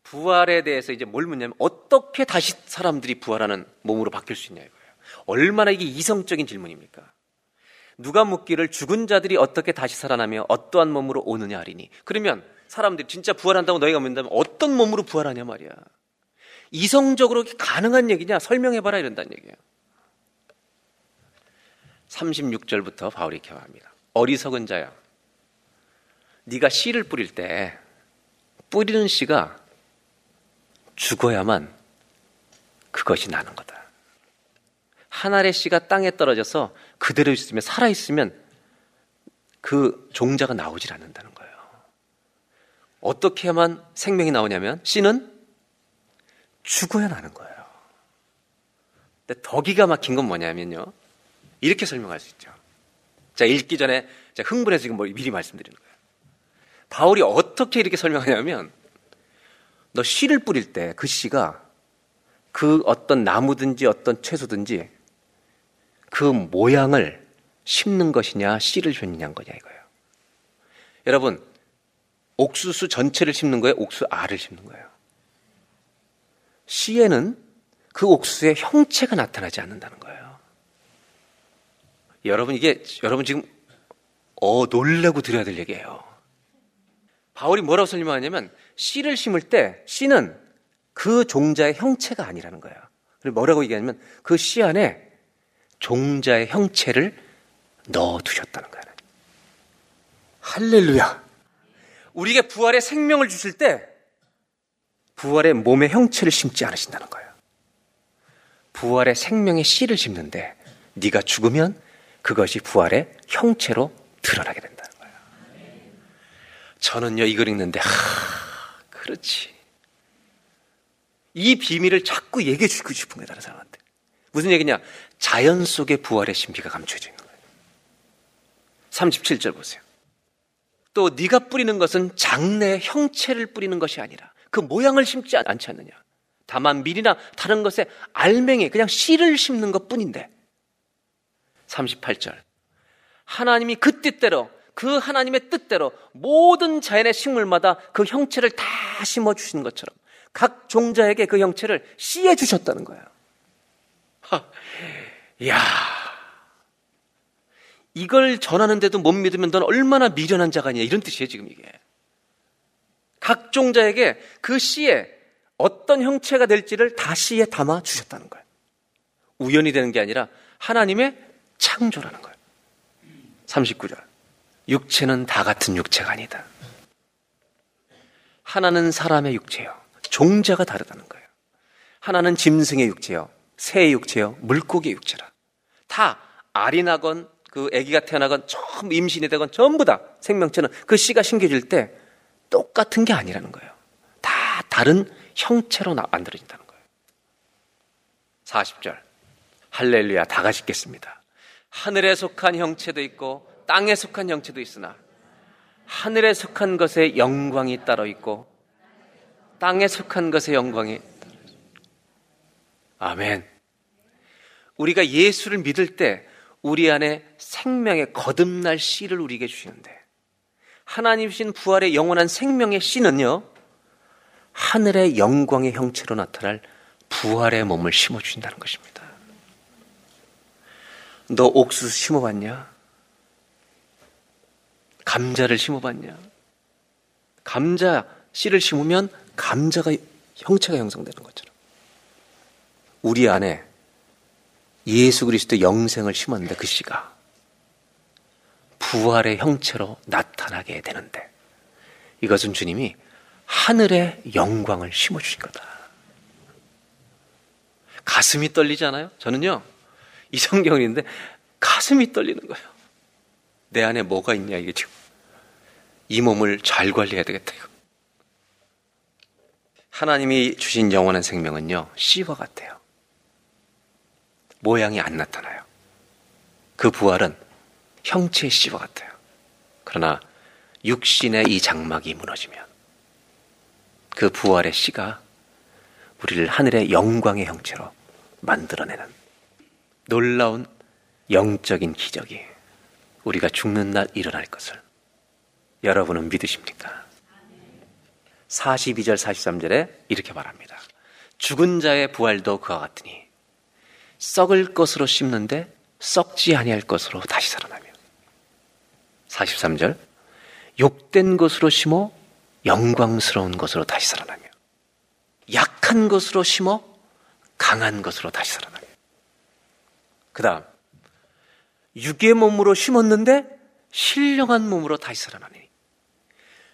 [SPEAKER 2] 부활에 대해서 이제 뭘 묻냐면 어떻게 다시 사람들이 부활하는 몸으로 바뀔 수 있냐 이거예요. 얼마나 이게 이성적인 질문입니까? 누가 묻기를 죽은 자들이 어떻게 다시 살아나며 어떠한 몸으로 오느냐 하리니. 그러면 사람들이 진짜 부활한다고 너희가 묻는다면 어떤 몸으로 부활하냐 말이야. 이성적으로 가능한 얘기냐? 설명해봐라 이런다는 얘기예요. 36절부터 바울이 말합니다. 어리석은 자야. 네가 씨를 뿌릴 때 뿌리는 씨가 죽어야만 그것이 나는 거다. 한 알의 씨가 땅에 떨어져서 그대로 있으면 살아 있으면 그 종자가 나오질 않는다는 거예요. 어떻게 하면 생명이 나오냐면 씨는 죽어야 나는 거예요. 근데 더 기가 막힌 건 뭐냐면요. 이렇게 설명할 수 있죠. 자, 읽기 전에 흥분해서 지금 뭐 미리 말씀드리는 거예요. 바울이 어떻게 이렇게 설명하냐면 너 씨를 뿌릴 때 그 씨가 그 어떤 나무든지 어떤 채소든지 그 모양을 심는 것이냐 씨를 줬느냐는 거냐 이거예요. 여러분 옥수수 전체를 심는 거예요? 옥수수 알을 심는 거예요? 씨에는 그 옥수수의 형체가 나타나지 않는다는 거예요. 여러분 이게 여러분 지금 어 놀라고 들어야 될 얘기예요. 바울이 뭐라고 설명하냐면 씨를 심을 때 씨는 그 종자의 형체가 아니라는 거예요. 그리고 뭐라고 얘기하냐면 그 씨 안에 종자의 형체를 넣어 두셨다는 거예요. 할렐루야. 우리에게 부활의 생명을 주실 때 부활의 몸의 형체를 심지 않으신다는 거예요. 부활의 생명의 씨를 심는데 네가 죽으면 그것이 부활의 형체로 드러나게 거예요. 저는요 이걸 읽는데 하, 그렇지. 이 비밀을 자꾸 얘기해 주고 싶은 거예요 다른 사람한테. 무슨 얘기냐? 자연 속의 부활의 신비가 감춰져 있는 거예요. 37절 보세요. 또 네가 뿌리는 것은 장래의 형체를 뿌리는 것이 아니라 그 모양을 심지 않지 않느냐. 다만 밀이나 다른 것에 알맹이 그냥 씨를 심는 것 뿐인데 38절 하나님이 그 뜻대로 그 하나님의 뜻대로 모든 자연의 식물마다 그 형체를 다 심어 주신 것처럼 각 종자에게 그 형체를 씨해 주셨다는 거예요. 하, 야 이걸 전하는데도 못 믿으면 넌 얼마나 미련한 자가냐 이런 뜻이에요 지금 이게. 각 종자에게 그 씨에 어떤 형체가 될지를 다 씨에 담아 주셨다는 거예요. 우연이 되는 게 아니라 하나님의 창조라는 거예요. 39절. 육체는 다 같은 육체가 아니다. 하나는 사람의 육체요. 종자가 다르다는 거예요. 하나는 짐승의 육체요. 새의 육체요. 물고기의 육체라. 다 알이 나건 그 아기가 태어나건 처음 임신이 되건 전부 다 생명체는 그 씨가 심겨질 때 똑같은 게 아니라는 거예요. 다 다른 형체로 만들어진다는 거예요. 40절. 할렐루야 다 같이 읽겠습니다. 하늘에 속한 형체도 있고 땅에 속한 형체도 있으나 하늘에 속한 것의 영광이 따로 있고 땅에 속한 것의 영광이 아멘. 우리가 예수를 믿을 때 우리 안에 생명의 거듭날 씨를 우리에게 주시는데 하나님신 부활의 영원한 생명의 씨는요 하늘의 영광의 형체로 나타날 부활의 몸을 심어 주신다는 것입니다. 너 옥수수 심어봤냐? 감자를 심어봤냐? 감자 씨를 심으면 감자가 형체가 형성되는 것처럼 우리 안에 예수 그리스도 영생을 심었는데 그 씨가 부활의 형체로 나타나게 되는데 이것은 주님이 하늘의 영광을 심어 주신 거다. 가슴이 떨리잖아요. 저는요 이 성경을 읽는데 가슴이 떨리는 거예요. 내 안에 뭐가 있냐 이게 지금 이 몸을 잘 관리해야 되겠다 이거. 하나님이 주신 영원한 생명은요 씨와 같아요. 모양이 안 나타나요. 그 부활은 형체의 씨와 같아요. 그러나 육신의 이 장막이 무너지면 그 부활의 씨가 우리를 하늘의 영광의 형체로 만들어내는 놀라운 영적인 기적이 우리가 죽는 날 일어날 것을 여러분은 믿으십니까? 42절 43절에 이렇게 말합니다. 죽은 자의 부활도 그와 같으니 썩을 것으로 심는데 썩지 아니할 것으로 다시 살아나며 43절 욕된 것으로 심어 영광스러운 것으로 다시 살아나며 약한 것으로 심어 강한 것으로 다시 살아나며 그 다음 육의 몸으로 심었는데 신령한 몸으로 다시 살아나니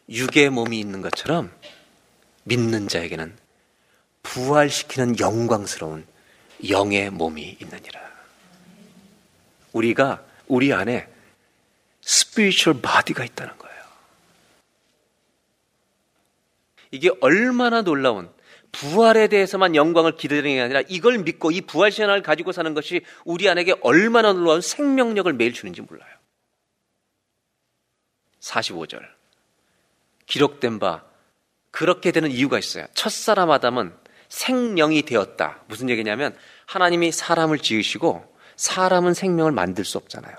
[SPEAKER 2] 육의 몸이 있는 것처럼 믿는 자에게는 부활시키는 영광스러운 영의 몸이 있느니라. 우리가 우리 안에 spiritual body가 있다는 거예요. 이게 얼마나 놀라운 부활에 대해서만 영광을 기다리는 게 아니라 이걸 믿고 이 부활 신앙을 가지고 사는 것이 우리 안에게 얼마나 놀라운 생명력을 매일 주는지 몰라요. 45절. 기록된 바 그렇게 되는 이유가 있어요. 첫사람 아담은 생명이 되었다. 무슨 얘기냐면 하나님이 사람을 지으시고 사람은 생명을 만들 수 없잖아요.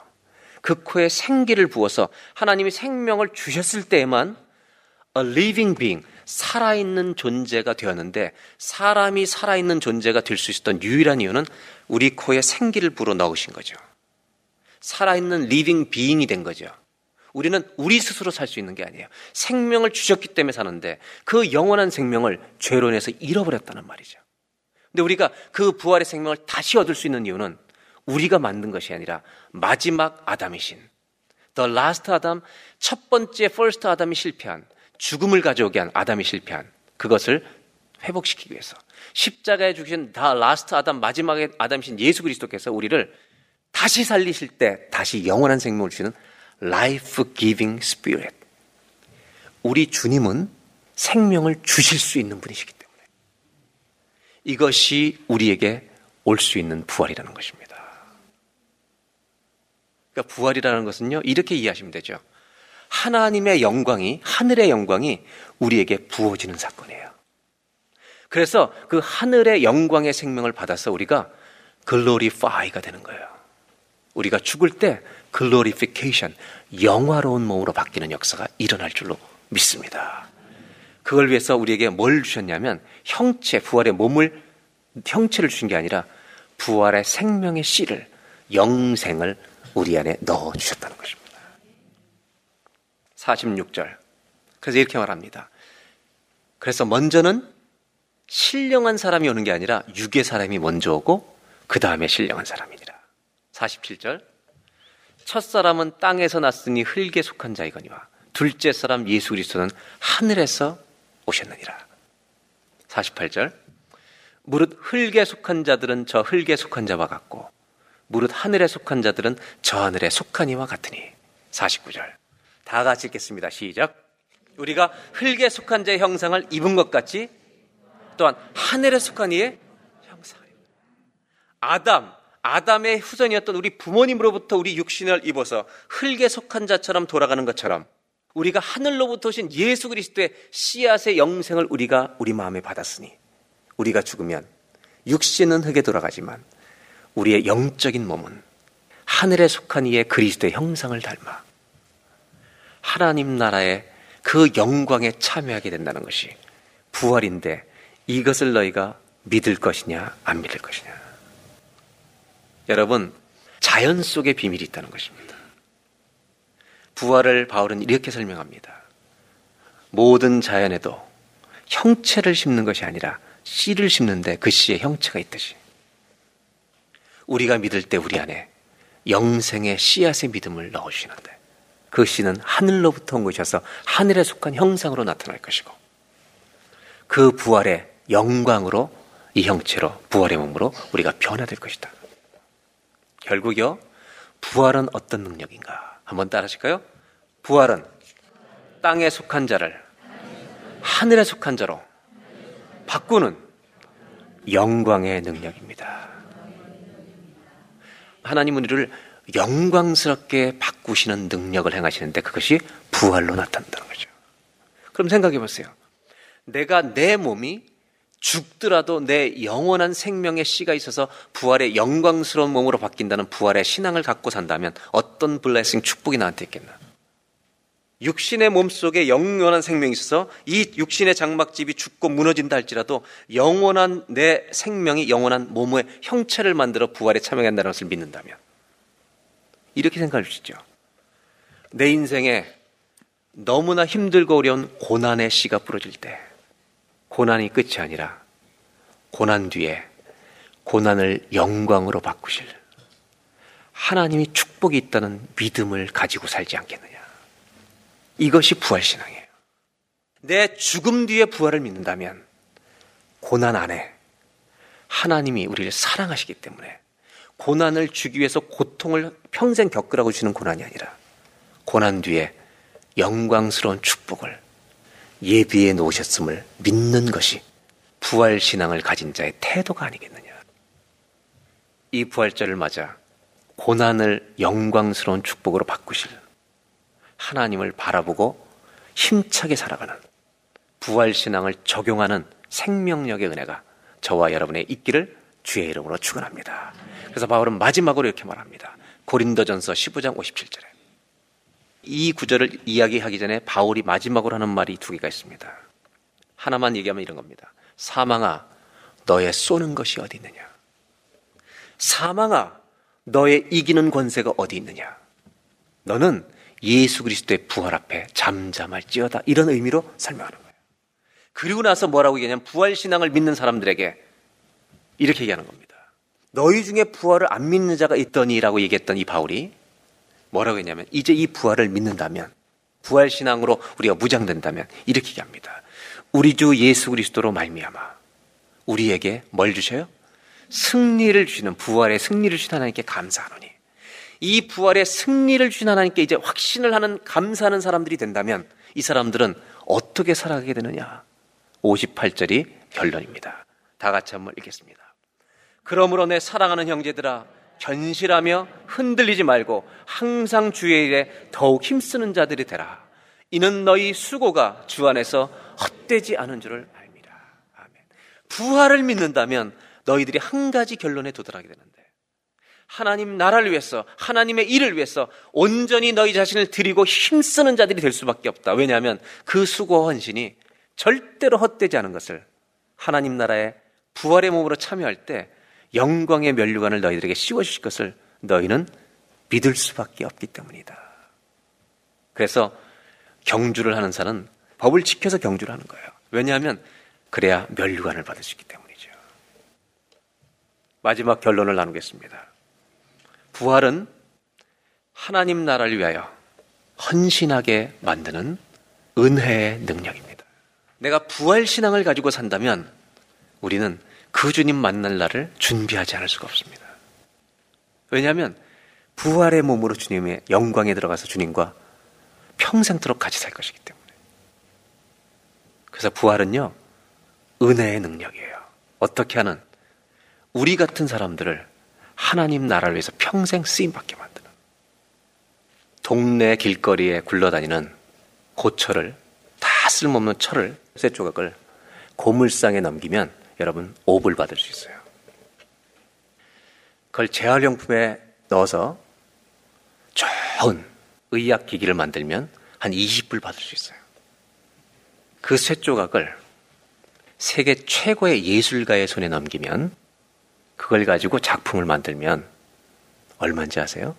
[SPEAKER 2] 그 코에 생기를 부어서 하나님이 생명을 주셨을 때에만 a living being, 살아있는 존재가 되었는데 사람이 살아있는 존재가 될 수 있었던 유일한 이유는 우리 코에 생기를 불어 넣으신 거죠. 살아있는 living being이 된 거죠. 우리는 우리 스스로 살 수 있는 게 아니에요. 생명을 주셨기 때문에 사는데 그 영원한 생명을 죄로 인해서 잃어버렸다는 말이죠. 근데 우리가 그 부활의 생명을 다시 얻을 수 있는 이유는 우리가 만든 것이 아니라 마지막 아담이신 The Last Adam 첫 번째 First 아담이 실패한 죽음을 가져오게 한 아담이 실패한 그것을 회복시키기 위해서 십자가에 죽으신 the last Adam 마지막에 아담이신 예수 그리스도께서 우리를 다시 살리실 때 다시 영원한 생명을 주시는 life giving spirit. 우리 주님은 생명을 주실 수 있는 분이시기 때문에 이것이 우리에게 올 수 있는 부활이라는 것입니다. 그러니까 부활이라는 것은요, 이렇게 이해하시면 되죠. 하나님의 영광이, 하늘의 영광이 우리에게 부어지는 사건이에요. 그래서 그 하늘의 영광의 생명을 받아서 우리가 glorify가 되는 거예요. 우리가 죽을 때 glorification, 영화로운 몸으로 바뀌는 역사가 일어날 줄로 믿습니다. 그걸 위해서 우리에게 뭘 주셨냐면 형체, 부활의 몸을 형체를 주신 게 아니라 부활의 생명의 씨를 영생을 우리 안에 넣어 주셨다는 것입니다. 46절. 그래서 이렇게 말합니다. 그래서 먼저는 신령한 사람이 오는 게 아니라 육의 사람이 먼저 오고 그 다음에 신령한 사람이니라. 47절. 첫 사람은 땅에서 났으니 흙에 속한 자이거니와 둘째 사람 예수 그리스도는 하늘에서 오셨느니라. 48절. 무릇 흙에 속한 자들은 저 흙에 속한 자와 같고 무릇 하늘에 속한 자들은 저 하늘에 속한 이와 같으니. 49절. 다 같이 읽겠습니다. 시작. 우리가 흙에 속한 자의 형상을 입은 것 같이 또한 하늘에 속한 이의 형상을 아담, 아담의 후손이었던 우리 부모님으로부터 우리 육신을 입어서 흙에 속한 자처럼 돌아가는 것처럼 우리가 하늘로부터 오신 예수 그리스도의 씨앗의 영생을 우리가 우리 마음에 받았으니 우리가 죽으면 육신은 흙에 돌아가지만 우리의 영적인 몸은 하늘에 속한 이의 그리스도의 형상을 닮아 하나님 나라의 그 영광에 참여하게 된다는 것이 부활인데 이것을 너희가 믿을 것이냐 안 믿을 것이냐 여러분 자연 속에 비밀이 있다는 것입니다. 부활을 바울은 이렇게 설명합니다. 모든 자연에도 형체를 심는 것이 아니라 씨를 심는데 그 씨의 형체가 있듯이 우리가 믿을 때 우리 안에 영생의 씨앗의 믿음을 넣어주시는데 그 씨는 하늘로부터 온 것이어서 하늘에 속한 형상으로 나타날 것이고 그 부활의 영광으로 이 형체로 부활의 몸으로 우리가 변화될 것이다. 결국요 부활은 어떤 능력인가 한번 따라하실까요? 부활은 땅에 속한 자를 하늘에 속한 자로 바꾸는 영광의 능력입니다. 하나님은 우리를 영광스럽게 바꾸시는 능력을 행하시는데 그것이 부활로 나타난다는 거죠. 그럼 생각해 보세요. 내가 내 몸이 죽더라도 내 영원한 생명의 씨가 있어서 부활의 영광스러운 몸으로 바뀐다는 부활의 신앙을 갖고 산다면 어떤 블레싱 축복이 나한테 있겠나? 육신의 몸 속에 영원한 생명이 있어서 이 육신의 장막집이 죽고 무너진다 할지라도 영원한 내 생명이 영원한 몸의 형체를 만들어 부활에 참여한다는 것을 믿는다면 이렇게 생각해 주시죠. 내 인생에 너무나 힘들고 어려운 고난의 씨가 부러질 때 고난이 끝이 아니라 고난 뒤에 고난을 영광으로 바꾸실 하나님이 축복이 있다는 믿음을 가지고 살지 않겠느냐. 이것이 부활신앙이에요. 내 죽음 뒤에 부활을 믿는다면 고난 안에 하나님이 우리를 사랑하시기 때문에 고난을 주기 위해서 고통을 평생 겪으라고 주는 고난이 아니라 고난 뒤에 영광스러운 축복을 예비해 놓으셨음을 믿는 것이 부활 신앙을 가진 자의 태도가 아니겠느냐. 이 부활절을 맞아 고난을 영광스러운 축복으로 바꾸실 하나님을 바라보고 힘차게 살아가는 부활 신앙을 적용하는 생명력의 은혜가 저와 여러분의 있기를 주의 이름으로 축원합니다. 그래서 바울은 마지막으로 이렇게 말합니다. 고린도전서 15장 57절에 이 구절을 이야기하기 전에 바울이 마지막으로 하는 말이 두 개가 있습니다. 하나만 얘기하면 이런 겁니다. 사망아, 너의 쏘는 것이 어디 있느냐? 사망아, 너의 이기는 권세가 어디 있느냐? 너는 예수 그리스도의 부활 앞에 잠잠할지어다. 이런 의미로 설명하는 거예요. 그리고 나서 뭐라고 얘기하냐면 부활 신앙을 믿는 사람들에게 이렇게 얘기하는 겁니다. 너희 중에 부활을 안 믿는 자가 있더니라고 얘기했던 이 바울이 뭐라고 했냐면 이제 이 부활을 믿는다면 부활 신앙으로 우리가 무장된다면 이렇게 얘기합니다. 우리 주 예수 그리스도로 말미암아 우리에게 뭘 주셔요? 승리를 주시는 부활의 승리를 주신 하나님께 감사하노니 이 부활의 승리를 주신 하나님께 이제 확신을 하는 감사하는 사람들이 된다면 이 사람들은 어떻게 살아가게 되느냐? 58절이 결론입니다. 다 같이 한번 읽겠습니다. 그러므로 내 사랑하는 형제들아 견실하며 흔들리지 말고 항상 주의 일에 더욱 힘쓰는 자들이 되라. 이는 너희 수고가 주 안에서 헛되지 않은 줄을 압니다. 아멘. 부활을 믿는다면 너희들이 한 가지 결론에 도달하게 되는데 하나님 나라를 위해서 하나님의 일을 위해서 온전히 너희 자신을 드리고 힘쓰는 자들이 될 수밖에 없다. 왜냐하면 그 수고와 헌신이 절대로 헛되지 않은 것을 하나님 나라의 부활의 몸으로 참여할 때 영광의 면류관을 너희들에게 씌워주실 것을 너희는 믿을 수밖에 없기 때문이다. 그래서 경주를 하는 자는 법을 지켜서 경주를 하는 거예요. 왜냐하면 그래야 면류관을 받을 수 있기 때문이죠. 마지막 결론을 나누겠습니다. 부활은 하나님 나라를 위하여 헌신하게 만드는 은혜의 능력입니다. 내가 부활 신앙을 가지고 산다면 우리는 그 주님 만날 날을 준비하지 않을 수가 없습니다. 왜냐하면 부활의 몸으로 주님의 영광에 들어가서 주님과 평생토록 같이 살 것이기 때문에. 그래서 부활은요, 은혜의 능력이에요. 어떻게 하는? 우리 같은 사람들을 하나님 나라를 위해서 평생 쓰임받게 만드는. 동네 길거리에 굴러다니는 고철을, 다 쓸모없는 철을, 쇠 조각을 고물상에 넘기면 여러분 옵을 받을 수 있어요. 그걸 재활용품에 넣어서 좋은 의약기기를 만들면 한 20불 받을 수 있어요. 그 쇠조각을 세계 최고의 예술가의 손에 넘기면 그걸 가지고 작품을 만들면 얼마인지 아세요?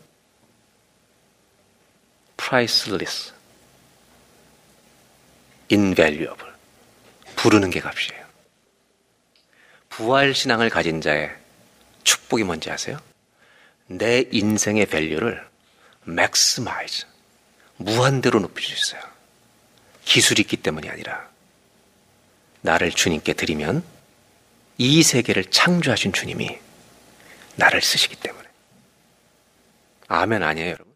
[SPEAKER 2] priceless, invaluable. 부르는 게 값이에요. 부활 신앙을 가진 자의 축복이 뭔지 아세요? 내 인생의 밸류를 maximize, 무한대로 높일 수 있어요. 기술이 있기 때문이 아니라 나를 주님께 드리면 이 세계를 창조하신 주님이 나를 쓰시기 때문에. 아멘 아니에요, 여러분?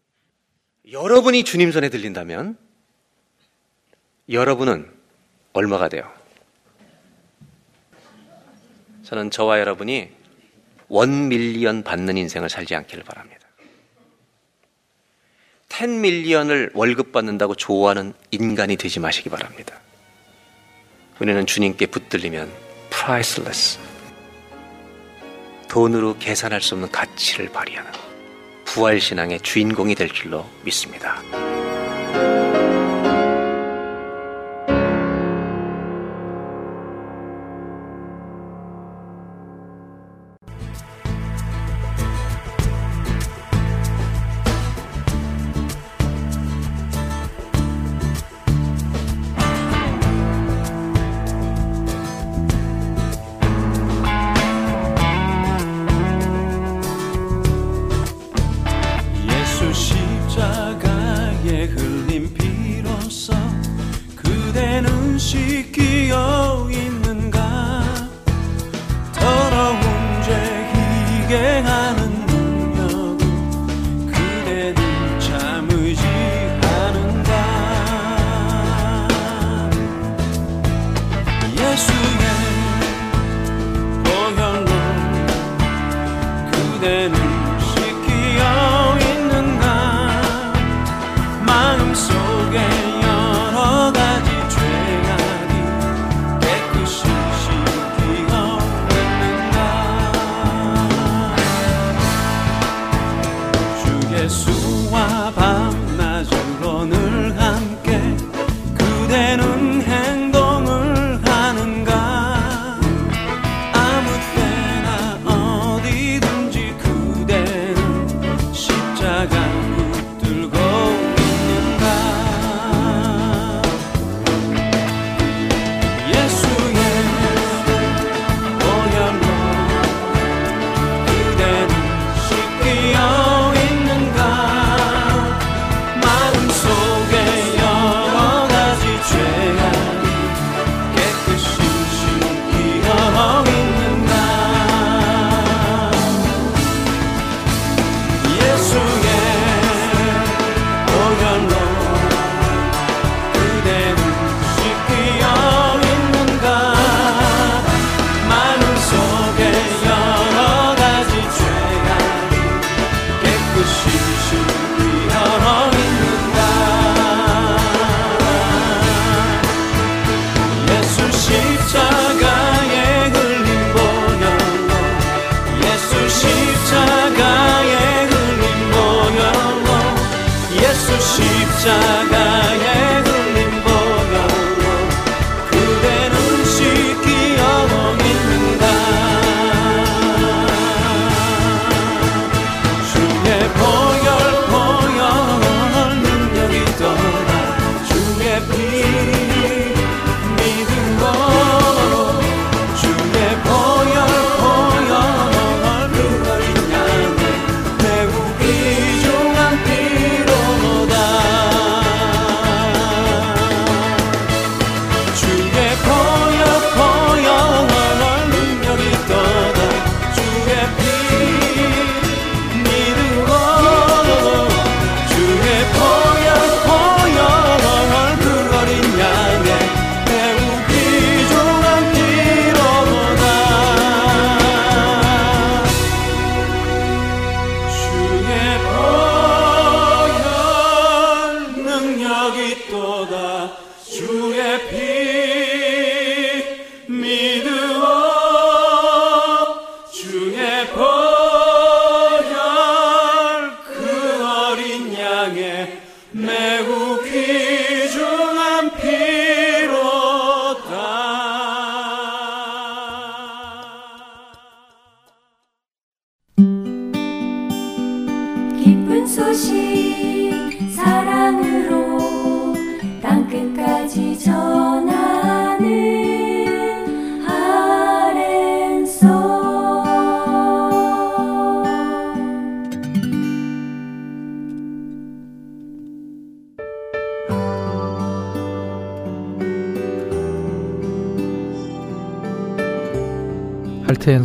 [SPEAKER 2] 여러분이 주님 손에 들린다면 여러분은 얼마가 돼요? 저는 저와 여러분이 원 밀리언 받는 인생을 살지 않기를 바랍니다. 10 밀리언을 월급 받는다고 좋아하는 인간이 되지 마시기 바랍니다. 우리는 주님께 붙들리면 priceless 돈으로 계산할 수 없는 가치를 발휘하는 부활신앙의 주인공이 될 줄로 믿습니다.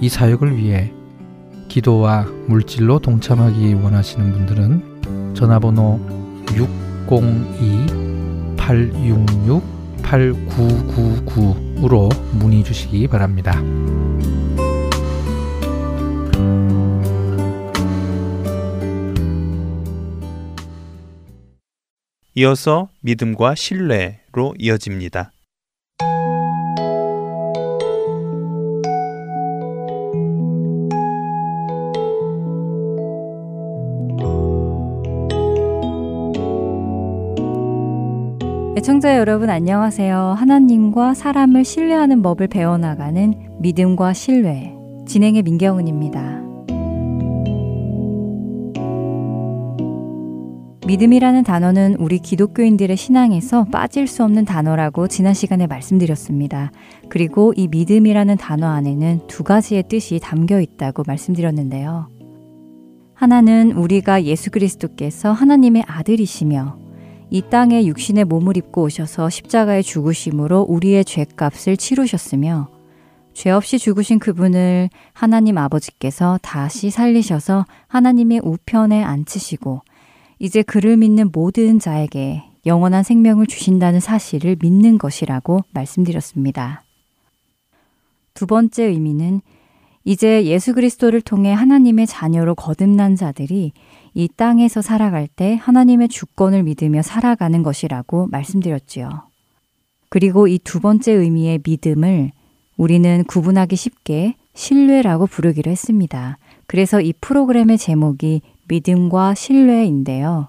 [SPEAKER 3] 이 사역을 위해 기도와 물질로 동참하기 원하시는 분들은 전화번호 602-866-8999으로 문의 주시기 바랍니다.
[SPEAKER 1] 이어서 믿음과 신뢰로 이어집니다.
[SPEAKER 4] 애청자 여러분 안녕하세요. 하나님과 사람을 신뢰하는 법을 배워나가는 믿음과 신뢰 진행의 민경은입니다. 믿음이라는 단어는 우리 기독교인들의 신앙에서 빠질 수 없는 단어라고 지난 시간에 말씀드렸습니다. 그리고 이 믿음이라는 단어 안에는 두 가지의 뜻이 담겨 있다고 말씀드렸는데요. 하나는 우리가 예수 그리스도께서 하나님의 아들이시며 이 땅에 육신의 몸을 입고 오셔서 십자가에 죽으심으로 우리의 죄값을 치르셨으며 죄 없이 죽으신 그분을 하나님 아버지께서 다시 살리셔서 하나님의 우편에 앉히시고 이제 그를 믿는 모든 자에게 영원한 생명을 주신다는 사실을 믿는 것이라고 말씀드렸습니다. 두 번째 의미는 이제 예수 그리스도를 통해 하나님의 자녀로 거듭난 자들이 이 땅에서 살아갈 때 하나님의 주권을 믿으며 살아가는 것이라고 말씀드렸지요. 그리고 이 두 번째 의미의 믿음을 우리는 구분하기 쉽게 신뢰라고 부르기로 했습니다. 그래서 이 프로그램의 제목이 믿음과 신뢰인데요.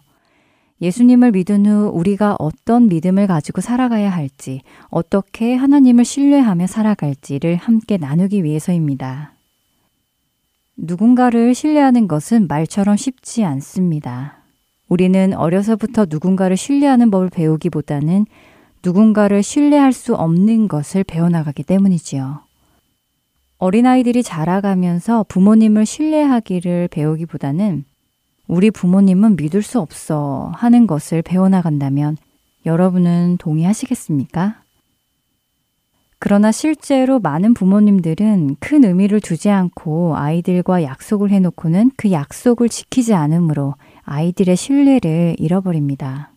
[SPEAKER 4] 예수님을 믿은 후 우리가 어떤 믿음을 가지고 살아가야 할지, 어떻게 하나님을 신뢰하며 살아갈지를 함께 나누기 위해서입니다. 누군가를 신뢰하는 것은 말처럼 쉽지 않습니다. 우리는 어려서부터 누군가를 신뢰하는 법을 배우기보다는 누군가를 신뢰할 수 없는 것을 배워나가기 때문이지요. 어린아이들이 자라가면서 부모님을 신뢰하기를 배우기보다는 우리 부모님은 믿을 수 없어 하는 것을 배워나간다면 여러분은 동의하시겠습니까? 그러나 실제로 많은 부모님들은 큰 의미를 두지 않고 아이들과 약속을 해놓고는 그 약속을 지키지 않으므로 아이들의 신뢰를 잃어버립니다.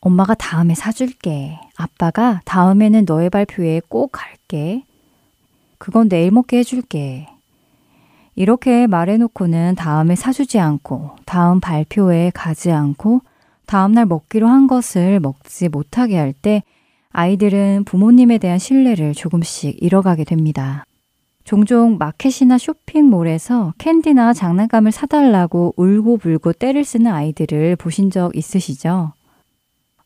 [SPEAKER 4] 엄마가 다음에 사줄게. 아빠가 다음에는 너의 발표에 꼭 갈게. 그건 내일 먹게 해줄게. 이렇게 말해놓고는 다음에 사주지 않고, 다음 발표에 가지 않고, 다음날 먹기로 한 것을 먹지 못하게 할때 아이들은 부모님에 대한 신뢰를 조금씩 잃어가게 됩니다. 종종 마켓이나 쇼핑몰에서 캔디나 장난감을 사달라고 울고불고 때를 쓰는 아이들을 보신 적 있으시죠?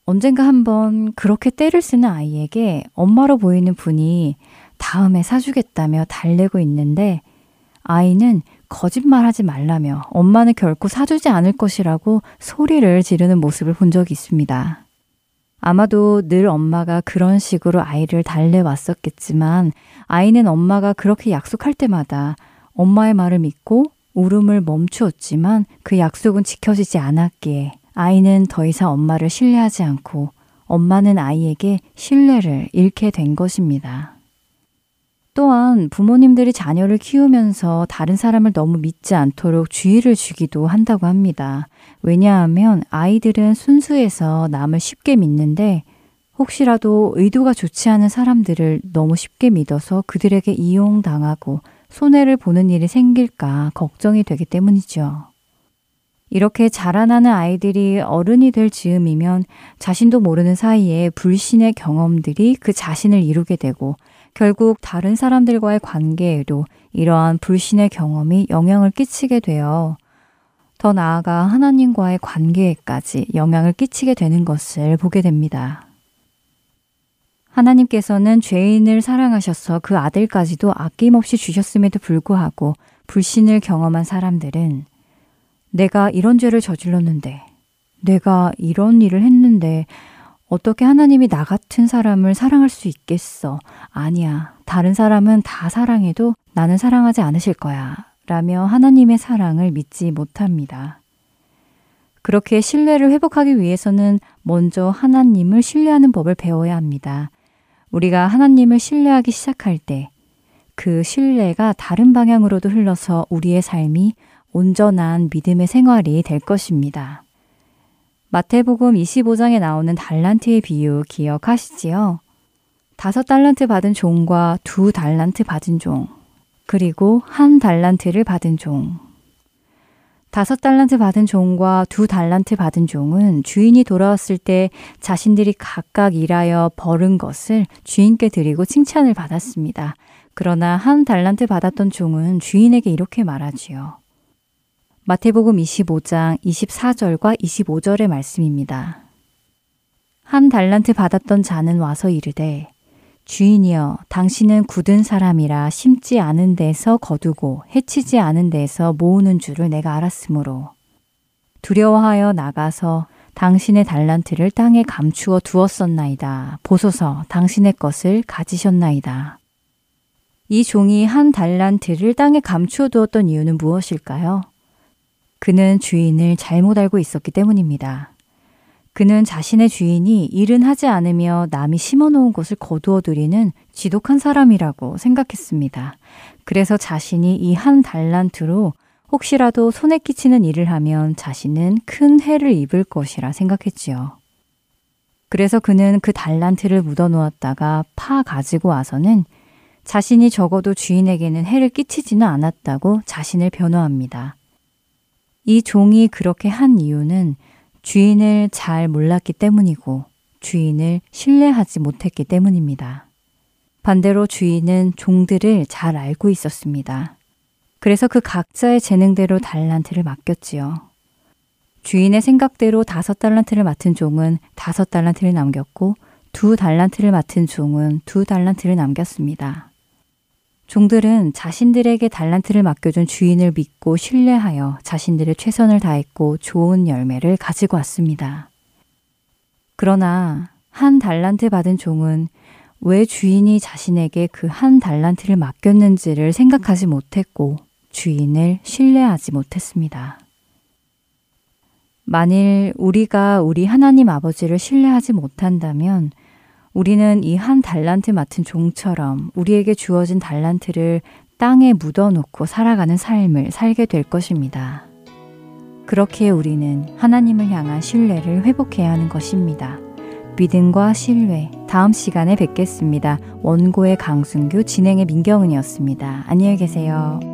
[SPEAKER 4] 언젠가 한번 그렇게 때를 쓰는 아이에게 엄마로 보이는 분이 다음에 사주겠다며 달래고 있는데 아이는 거짓말하지 말라며 엄마는 결코 사주지 않을 것이라고 소리를 지르는 모습을 본 적이 있습니다. 아마도 늘 엄마가 그런 식으로 아이를 달래왔었겠지만 아이는 엄마가 그렇게 약속할 때마다 엄마의 말을 믿고 울음을 멈추었지만 그 약속은 지켜지지 않았기에 아이는 더 이상 엄마를 신뢰하지 않고 엄마는 아이에게 신뢰를 잃게 된 것입니다. 또한 부모님들이 자녀를 키우면서 다른 사람을 너무 믿지 않도록 주의를 주기도 한다고 합니다. 왜냐하면 아이들은 순수해서 남을 쉽게 믿는데 혹시라도 의도가 좋지 않은 사람들을 너무 쉽게 믿어서 그들에게 이용당하고 손해를 보는 일이 생길까 걱정이 되기 때문이죠. 이렇게 자라나는 아이들이 어른이 될 즈음이면 자신도 모르는 사이에 불신의 경험들이 그 자신을 이루게 되고 결국 다른 사람들과의 관계에도 이러한 불신의 경험이 영향을 끼치게 되어 더 나아가 하나님과의 관계에까지 영향을 끼치게 되는 것을 보게 됩니다. 하나님께서는 죄인을 사랑하셔서 그 아들까지도 아낌없이 주셨음에도 불구하고 불신을 경험한 사람들은 내가 이런 죄를 저질렀는데, 내가 이런 일을 했는데, 어떻게 하나님이 나 같은 사람을 사랑할 수 있겠어? 아니야. 다른 사람은 다 사랑해도 나는 사랑하지 않으실 거야. 라며 하나님의 사랑을 믿지 못합니다. 그렇게 신뢰를 회복하기 위해서는 먼저 하나님을 신뢰하는 법을 배워야 합니다. 우리가 하나님을 신뢰하기 시작할 때 그 신뢰가 다른 방향으로도 흘러서 우리의 삶이 온전한 믿음의 생활이 될 것입니다. 마태복음 25장에 나오는 달란트의 비유 기억하시지요? 다섯 달란트 받은 종과 두 달란트 받은 종, 그리고 한 달란트를 받은 종. 다섯 달란트 받은 종과 두 달란트 받은 종은 주인이 돌아왔을 때 자신들이 각각 일하여 벌은 것을 주인께 드리고 칭찬을 받았습니다. 그러나 한 달란트 받았던 종은 주인에게 이렇게 말하지요. 마태복음 25장 24절과 25절의 말씀입니다. 한 달란트 받았던 자는 와서 이르되 주인이여 당신은 굳은 사람이라 심지 않은 데서 거두고 해치지 않은 데서 모으는 줄을 내가 알았으므로 두려워하여 나가서 당신의 달란트를 땅에 감추어 두었었나이다. 보소서 당신의 것을 가지셨나이다. 이 종이 한 달란트를 땅에 감추어 두었던 이유는 무엇일까요? 그는 주인을 잘못 알고 있었기 때문입니다. 그는 자신의 주인이 일은 하지 않으며 남이 심어 놓은 것을 거두어 들이는 지독한 사람이라고 생각했습니다. 그래서 자신이 이 한 달란트로 혹시라도 손에 끼치는 일을 하면 자신은 큰 해를 입을 것이라 생각했지요. 그래서 그는 그 달란트를 묻어 놓았다가 파 가지고 와서는 자신이 적어도 주인에게는 해를 끼치지는 않았다고 자신을 변호합니다. 이 종이 그렇게 한 이유는 주인을 잘 몰랐기 때문이고 주인을 신뢰하지 못했기 때문입니다. 반대로 주인은 종들을 잘 알고 있었습니다. 그래서 그 각자의 재능대로 달란트를 맡겼지요. 주인의 생각대로 다섯 달란트를 맡은 종은 다섯 달란트를 남겼고 두 달란트를 맡은 종은 두 달란트를 남겼습니다. 종들은 자신들에게 달란트를 맡겨준 주인을 믿고 신뢰하여 자신들의 최선을 다했고 좋은 열매를 가지고 왔습니다. 그러나 한 달란트 받은 종은 왜 주인이 자신에게 그 한 달란트를 맡겼는지를 생각하지 못했고 주인을 신뢰하지 못했습니다. 만일 우리가 우리 하나님 아버지를 신뢰하지 못한다면 우리는 이 한 달란트 맡은 종처럼 우리에게 주어진 달란트를 땅에 묻어놓고 살아가는 삶을 살게 될 것입니다.
[SPEAKER 5] 그렇게 우리는 하나님을 향한 신뢰를 회복해야 하는 것입니다. 믿음과 신뢰. 다음 시간에 뵙겠습니다. 원고의 강순규, 진행의 민경은이었습니다. 안녕히 계세요.